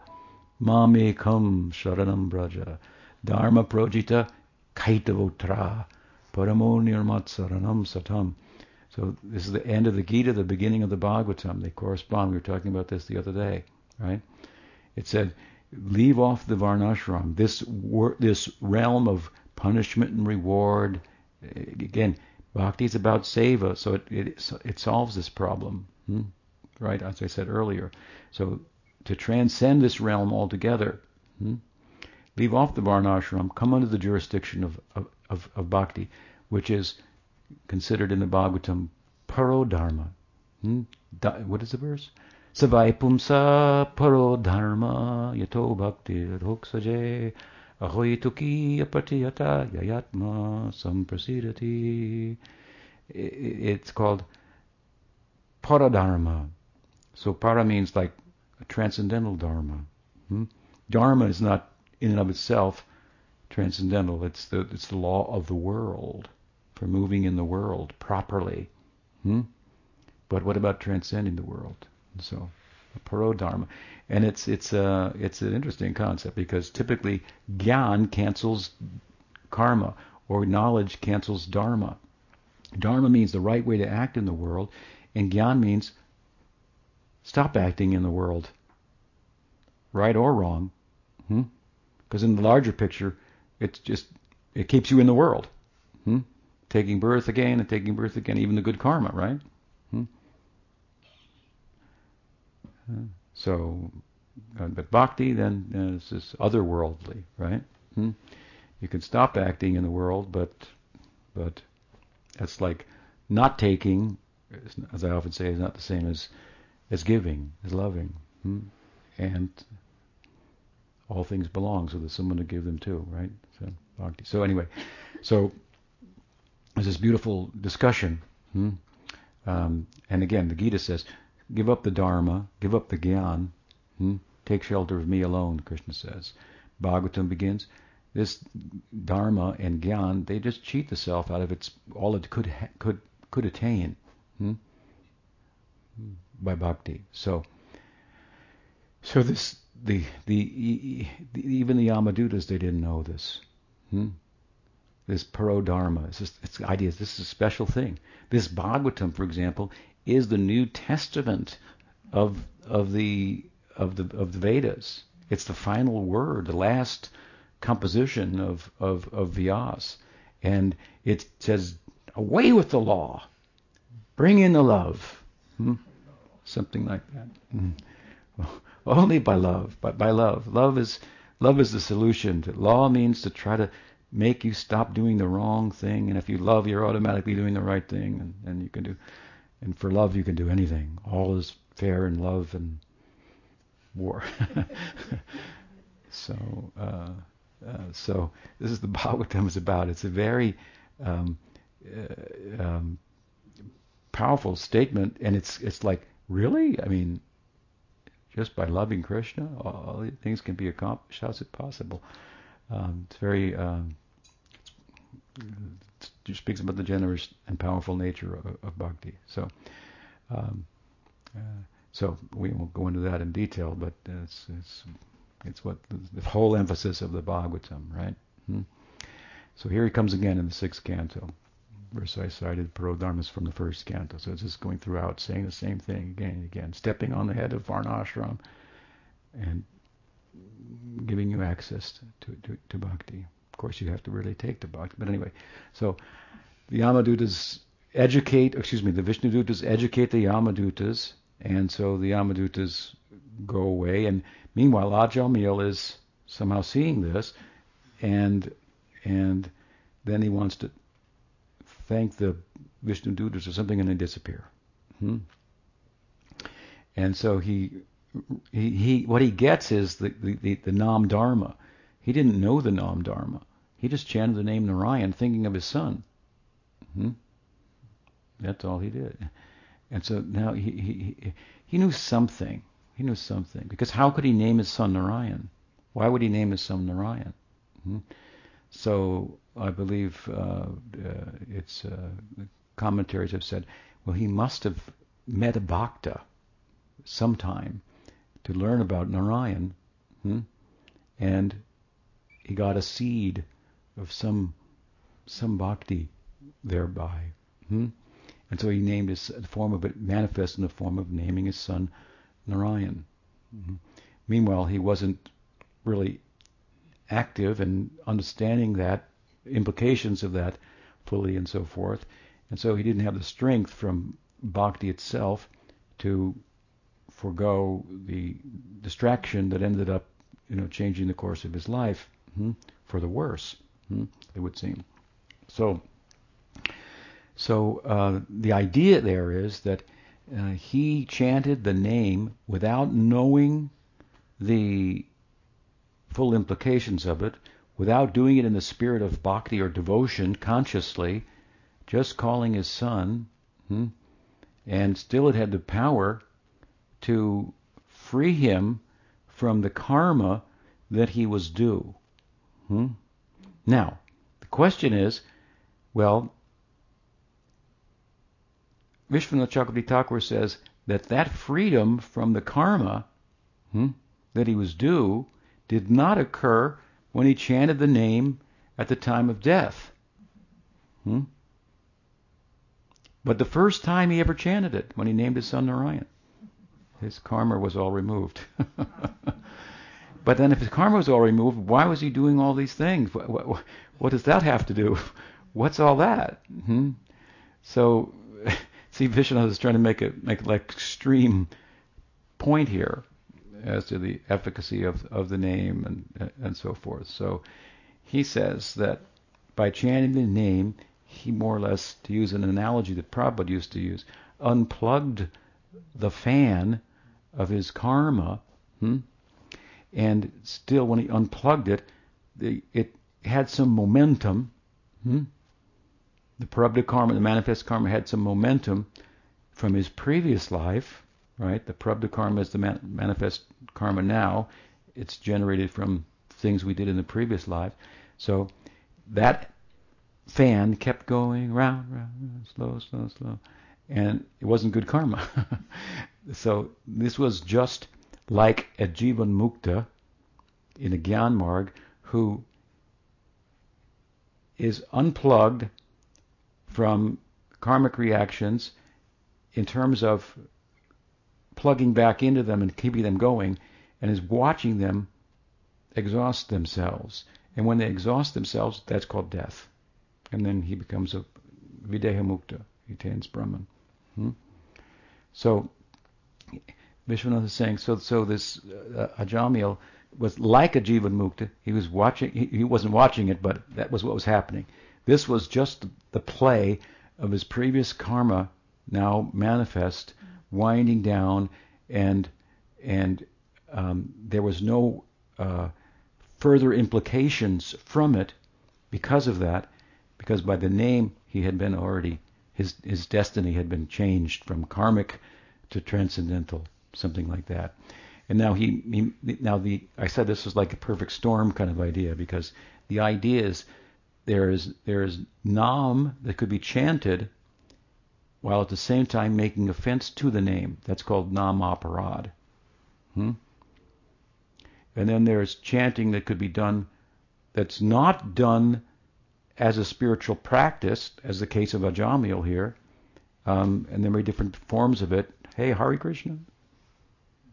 mame kam sharanam braja dharma projita kaitavotra paramo nirmat saranam satam. So this is the end of the Gita, the beginning of the Bhagavatam. They correspond. We were talking about this the other day, right? It said, leave off the varnashram, this wor- this realm of punishment and reward. Again, bhakti is about seva, so it it, it solves this problem, hmm? right? As I said earlier. So to transcend this realm altogether, hmm? leave off the varnashram, come under the jurisdiction of, of, of, of bhakti, which is considered in the Bhagavatam parodharma. Hmm? Da, what is the verse? Savai pumsa parodharma yato bhakti roksaje ahoy tuki apatiyata yayatma samprasidati. It's called paradharma. So para means like a transcendental dharma. Hmm? Dharma is not in and of itself transcendental. It's the it's the law of the world for moving in the world properly. Hmm? But what about transcending the world? So, parodharma, and it's it's a uh, it's an interesting concept because typically gyan cancels karma or knowledge cancels dharma. Dharma means the right way to act in the world, and gyan means stop acting in the world. right or wrong. Because hmm? in the larger picture, it's just it keeps you in the world. Taking birth again and taking birth again, even the good karma, right? Hmm? So, uh, but bhakti then uh, is this otherworldly, right? Hmm? You can stop acting in the world, but but that's like not taking, as I often say, is not the same as as giving, as loving, hmm? and all things belong, so there's someone to give them to, right? So bhakti. So anyway, so there's this beautiful discussion, hmm? um, and again, the Gita says, "Give up the dharma, give up the gyan, hmm? take shelter of me alone." Krishna says. Bhagavatam begins, this dharma and gyan, they just cheat the self out of its all it could could could attain hmm? by bhakti. So, so this the, the the even the Yamadutas they didn't know this. Hmm? This parodharma, it's, ideas. This is a special thing. This Bhagavatam, for example, is the New Testament of of the of the of the Vedas. It's the final word, the last composition of, of, of Vyas. And it says, away with the law, bring in the love. Hmm? Something like that. Hmm. Only by love, but by love. Love is love is the solution. Law means to try to make you stop doing the wrong thing, and if you love, you're automatically doing the right thing, and, and you can do. And for love, you can do anything. All is fair in love and war. so. Uh, uh, so this is the Bhagavatam is about. It's a very um, uh, um, powerful statement, and it's it's like really. I mean, just by loving Krishna, all things can be accomplished. How's it possible? Um, it's very. Um, speaks about the generous and powerful nature of, of bhakti. So. Um, uh, so we won't go into that in detail, but it's, it's it's what the, the whole emphasis of the Bhagavatam, right? Hmm? So here he comes again in the sixth canto. Verse I cited Parodharmas from the first canto. So it's just going throughout saying the same thing again and again, stepping on the head of Varnashram and giving you access to, to, to bhakti. Course, you have to really take the bhakti. But anyway, so the Yamadutas educate, excuse me, the Vishnudutas educate the Yamadutas, and so the Yamadutas go away. And Meanwhile, Ajamil is somehow seeing this, and and then he wants to thank the Vishnu Dutas or something, and they disappear. Hmm? And so he, he he what he gets is the the, the, the Nam Dharma. He didn't know the Nam Dharma. He just chanted the name Narayan, thinking of his son. Hmm? That's all he did. And so now he, he he knew something. He knew something. Because how could he name his son Narayan? Why would he name his son Narayan? Hmm? So I believe uh, uh, it's uh, commentaries have said, well, he must have met a bhakta sometime to learn about Narayan, hmm? and he got a seed of some some bhakti thereby. Hmm? And so he named his form of it manifest in the form of naming his son Narayan. Mm-hmm. Meanwhile, he wasn't really active in understanding that implications of that fully and so forth, and so he didn't have the strength from bhakti itself to forego the distraction that ended up, you know, changing the course of his life hmm, for the worse. Hmm, it would seem. So, so uh, the idea there is that uh, he chanted the name without knowing the full implications of it, without doing it in the spirit of bhakti or devotion consciously, just calling his son, hmm, and still it had the power to free him from the karma that he was due. Hmm? Now, the question is, well, Vishwanath Chakravarti Thakur says that that freedom from the karma hmm, that he was due did not occur when he chanted the name at the time of death. Hmm? But the first time he ever chanted it, when he named his son Narayan, his karma was all removed. But then if his karma was already removed, why was he doing all these things? What, what, what does that have to do? What's all that? Hmm? So, see, Vishnu is trying to make a make like extreme point here as to the efficacy of, of the name and and so forth. So he says that by chanting the name, he more or less, to use an analogy that Prabhupada used to use, unplugged the fan of his karma, hmm? And still when he unplugged it, the, it had some momentum. Hmm? The prarabdha karma, the manifest karma, had some momentum from his previous life, right? The prarabdha karma is the man, manifest karma now. It's generated from things we did in the previous life. So that fan kept going round, round, round, slow, slow, slow, and it wasn't good karma. so this was just like a jivan mukta in a gyan marg who is unplugged from karmic reactions in terms of plugging back into them and keeping them going, and is watching them exhaust themselves. And when they exhaust themselves, that's called death. And then he becomes a videha mukta. He attains Brahman. Hmm? So Vishwanath is saying, so so this uh, Ajamil was like a Jivan Mukta. He was watching. He, he, wasn't watching it, but that was what was happening. This was just the play of his previous karma now manifest, winding down, and and um, there was no uh, further implications from it because of that, because by the name he had been already his his destiny had been changed from karmic to transcendental, something like that. And now he, he now the I said this was like a perfect storm kind of idea because the idea is there is there is nam that could be chanted while at the same time making offense to the name. That's called nam aparad. Hmm? And then there's chanting that could be done that's not done as a spiritual practice, as the case of Ajamil here. Um, and there are different forms of it. Hey, Hari Krishna.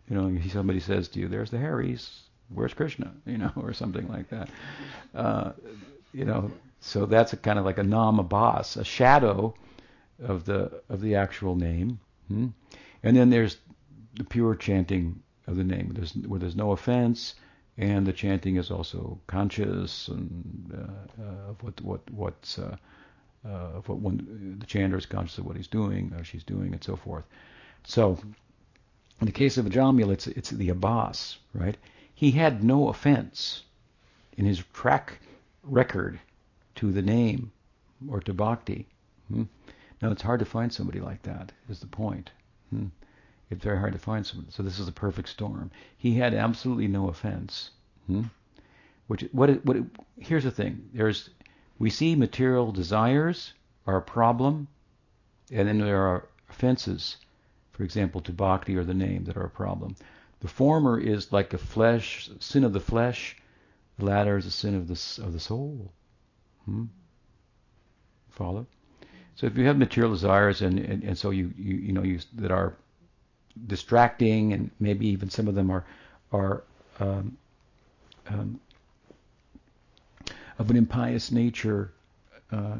You know, somebody says to you, "There's the Harrys. Where's Krishna?" You know, or something like that. Uh, you know, so that's a kind of like a namabhas, a shadow of the of the actual name. Hmm? And then there's the pure chanting of the name, there's, where there's no offense, and the chanting is also conscious and uh, uh, of what what what's uh, uh, what one the chanter is conscious of what he's doing or she's doing and so forth. So in the case of Ajamil, it's it's the abhas, right? He had no offense in his track record to the name or to bhakti. Hmm? Now it's hard to find somebody like that. Is the point? Hmm? It's very hard to find someone. So this is a perfect storm. He had absolutely no offense. Hmm? Which what what here's the thing. There's we see material desires are a problem, and then there are offenses, for example, to bhakti or the name that are a problem. The former is like a flesh sin of the flesh. The latter is a sin of the of the soul. Hmm? Follow? So if you have material desires and, and, and so you, you you know you that are distracting, and maybe even some of them are are um, um, of an impious nature. Uh,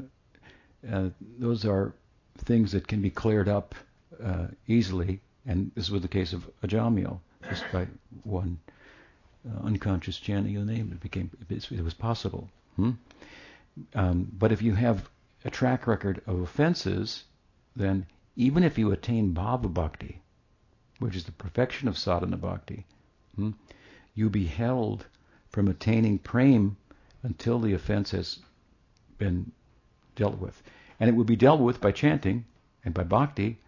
uh, those are things that can be cleared up uh, easily, and this was the case of Ajamil, just by one uh, unconscious chanting of the name. It became it was possible. Hmm? Um, but if you have a track record of offenses, then even if you attain bhava bhakti, which is the perfection of sadhana bhakti, hmm, you be held from attaining prem until the offense has been dealt with. And it will be dealt with by chanting and by bhakti,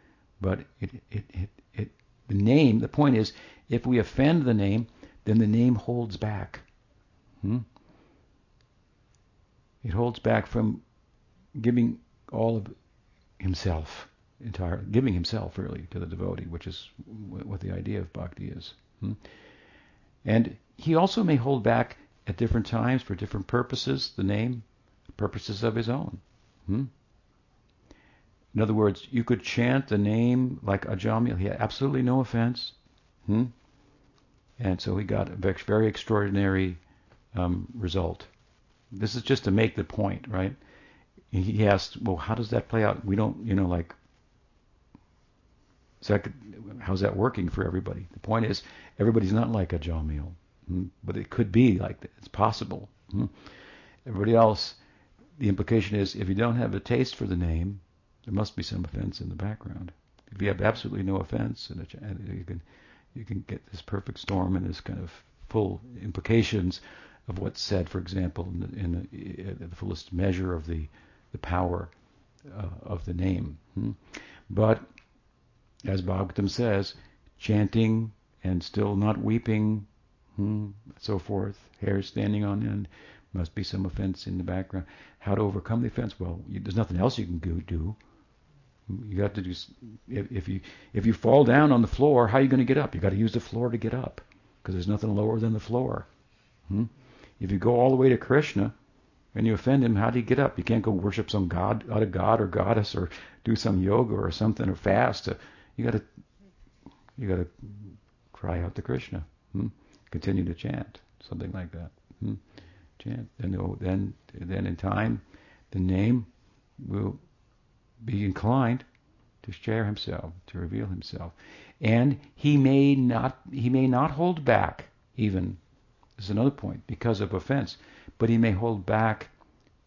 but it, it, it, it, the name, the point is, if we offend the name, then the name holds back. Hmm? It holds back from giving all of himself entire, giving himself really to the devotee, which is what the idea of bhakti is. Hmm? And he also may hold back at different times for different purposes, the name, purposes of his own. Hmm? In other words, you could chant the name like Ajamil. He had absolutely no offense. Hmm? And so he got a very extraordinary um, result. This is just to make the point, right? He asked, well, how does that play out? We don't, you know, like, that, how's that working for everybody? The point is, everybody's not like Ajamil, hmm? but it could be like that. It's possible. Hmm? Everybody else, the implication is, if you don't have a taste for the name, there must be some offense in the background. If you have absolutely no offense, and you can you can get this perfect storm and this kind of full implications of what's said, for example, in the, in the, the fullest measure of the the power uh, of the name. Hmm? But as Bhagavatam says, chanting and still not weeping, hmm, so forth, hair standing on end, must be some offense in the background. How to overcome the offense? Well, you, there's nothing else you can go do. You got to do. If, if you if you fall down on the floor, how are you going to get up? You got to use the floor to get up, because there's nothing lower than the floor. Hmm? If you go all the way to Krishna, and you offend him, how do you get up? You can't go worship some god, other god or goddess, or do some yoga or something, or fast. You got to you got to cry out to Krishna. Hmm? Continue to chant, something like that. Hmm? Chant, and then then in time, the name will be inclined to share himself, to reveal himself, and he may not he may not hold back even. This is another point because of offense, but he may hold back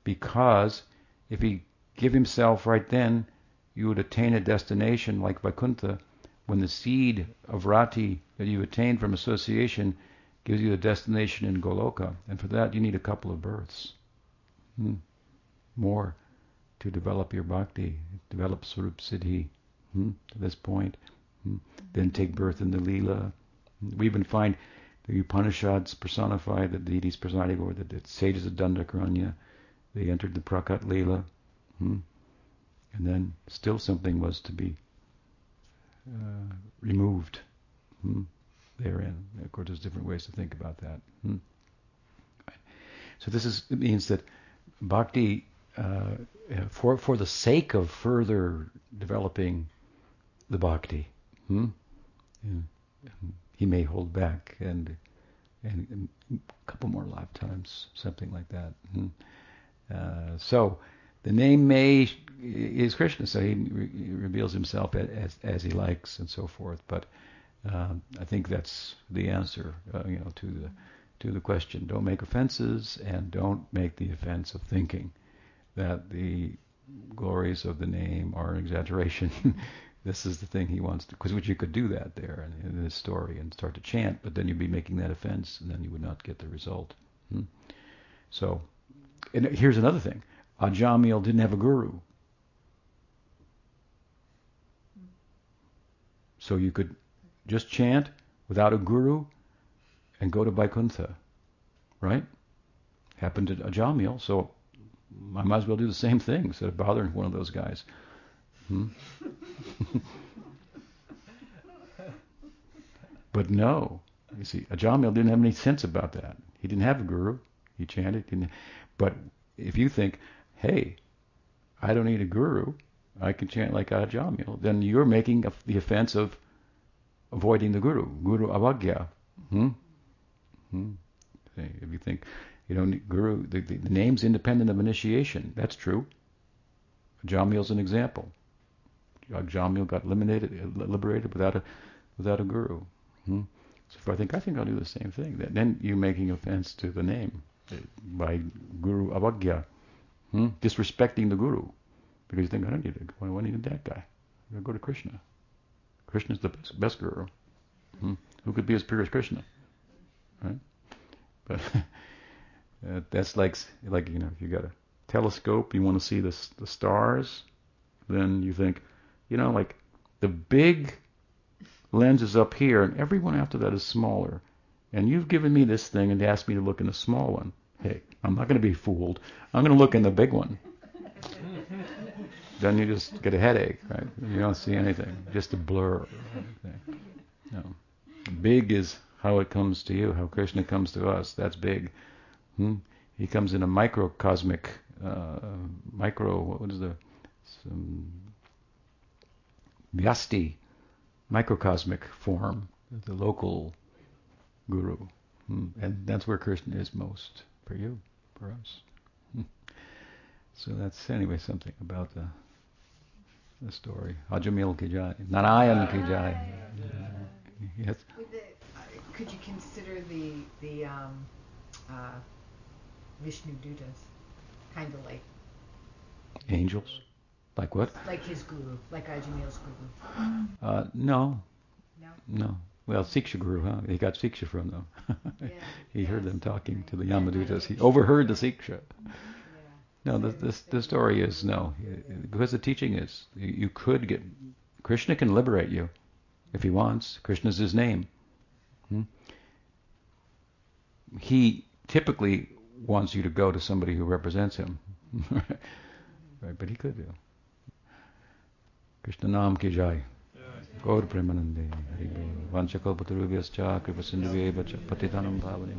because if he give himself right then, you would attain a destination like Vaikuntha, when the seed of rati that you attain from association gives you a destination in Goloka, and for that you need a couple of births. Hmm. More to develop your bhakti, develop Swarup Siddhi hmm, to this point. Hmm. Then take birth in the Leela. We even find the Upanishads personify the deities presiding over the, the sages of Dandakaranya. They entered the Prakat Leela. Hmm. And then still something was to be uh, removed hmm, therein. Of course, there's different ways to think about that. Hmm. So this is means that bhakti uh, for for the sake of further developing the bhakti, hmm? yeah. he may hold back and, and, and a couple more lifetimes, something like that. Hmm? Uh, so the name may is Krishna, so he, re- he reveals himself as, as he likes and so forth. But um, I think that's the answer, uh, you know, to the to the question. Don't make offenses, and don't make the offense of thinking that the glories of the name are an exaggeration. this is the thing he wants to, because which you could do that there in, in, this story and start to chant, but then you'd be making that offense, and then you would not get the result. Hmm? So, and here's another thing: Ajamil didn't have a guru, so you could just chant without a guru and go to Vaikuntha, right? Happened to Ajamil, so I might as well do the same thing instead of bothering one of those guys. Hmm? but no, you see, Ajamil didn't have any sense about that. He didn't have a guru. He chanted. Didn't, but if you think, hey, I don't need a guru, I can chant like Ajamil, then you're making the offense of avoiding the guru, guru avagya. Hmm? Hmm? If you think, you know, guru, the, the, the name's independent of initiation. That's true. Jamil's an example. Jamil got eliminated, liberated without a without a guru. Hmm? So I think I think I'll do the same thing. Then you're making offense to the name eh, by guru avagya, hmm? disrespecting the guru, because you think I don't need it. Why, why need that guy? I go to Krishna. Krishna's the best, best guru. Hmm? Who could be as pure as Krishna? Right? But Uh, that's like like you know if you got a telescope, you want to see the the stars, then you think, you know, like the big lens is up here, and everyone after that is smaller. And you've given me this thing and asked me to look in the small one. Hey, I'm not going to be fooled. I'm going to look in the big one. then you just get a headache, right? You don't see anything, just a blur. No. Big is how it comes to you, how Krishna comes to us. That's big. Hmm? He comes in a microcosmic, uh, micro, what is the, some, vyasti, microcosmic form, the local guru. Hmm. And that's where Krishna is most for you, for us. Hmm. So that's anyway something about the the story. Ajamil ki jai. Narayan ki jai. Yes. The, uh, could you consider the the um, uh, Vishnu Dutas kind of like angels? Like what? Like his guru, like Ajamil's guru. Uh, no. No. No. Well, Siksha Guru, huh? He got Siksha from them. yeah. he yes. heard them talking to the Yamadutas. He overheard the Siksha. No, the, this, the story is no, because the teaching is you could get Krishna can liberate you if he wants. Krishna's his name. Hmm? He typically wants you to go to somebody who represents him, right? But he could do. Krishna Nam ki jai. Gaur Premanande. Vanchakalpatarubhyascha kripasinduvyeva patitanam bhavane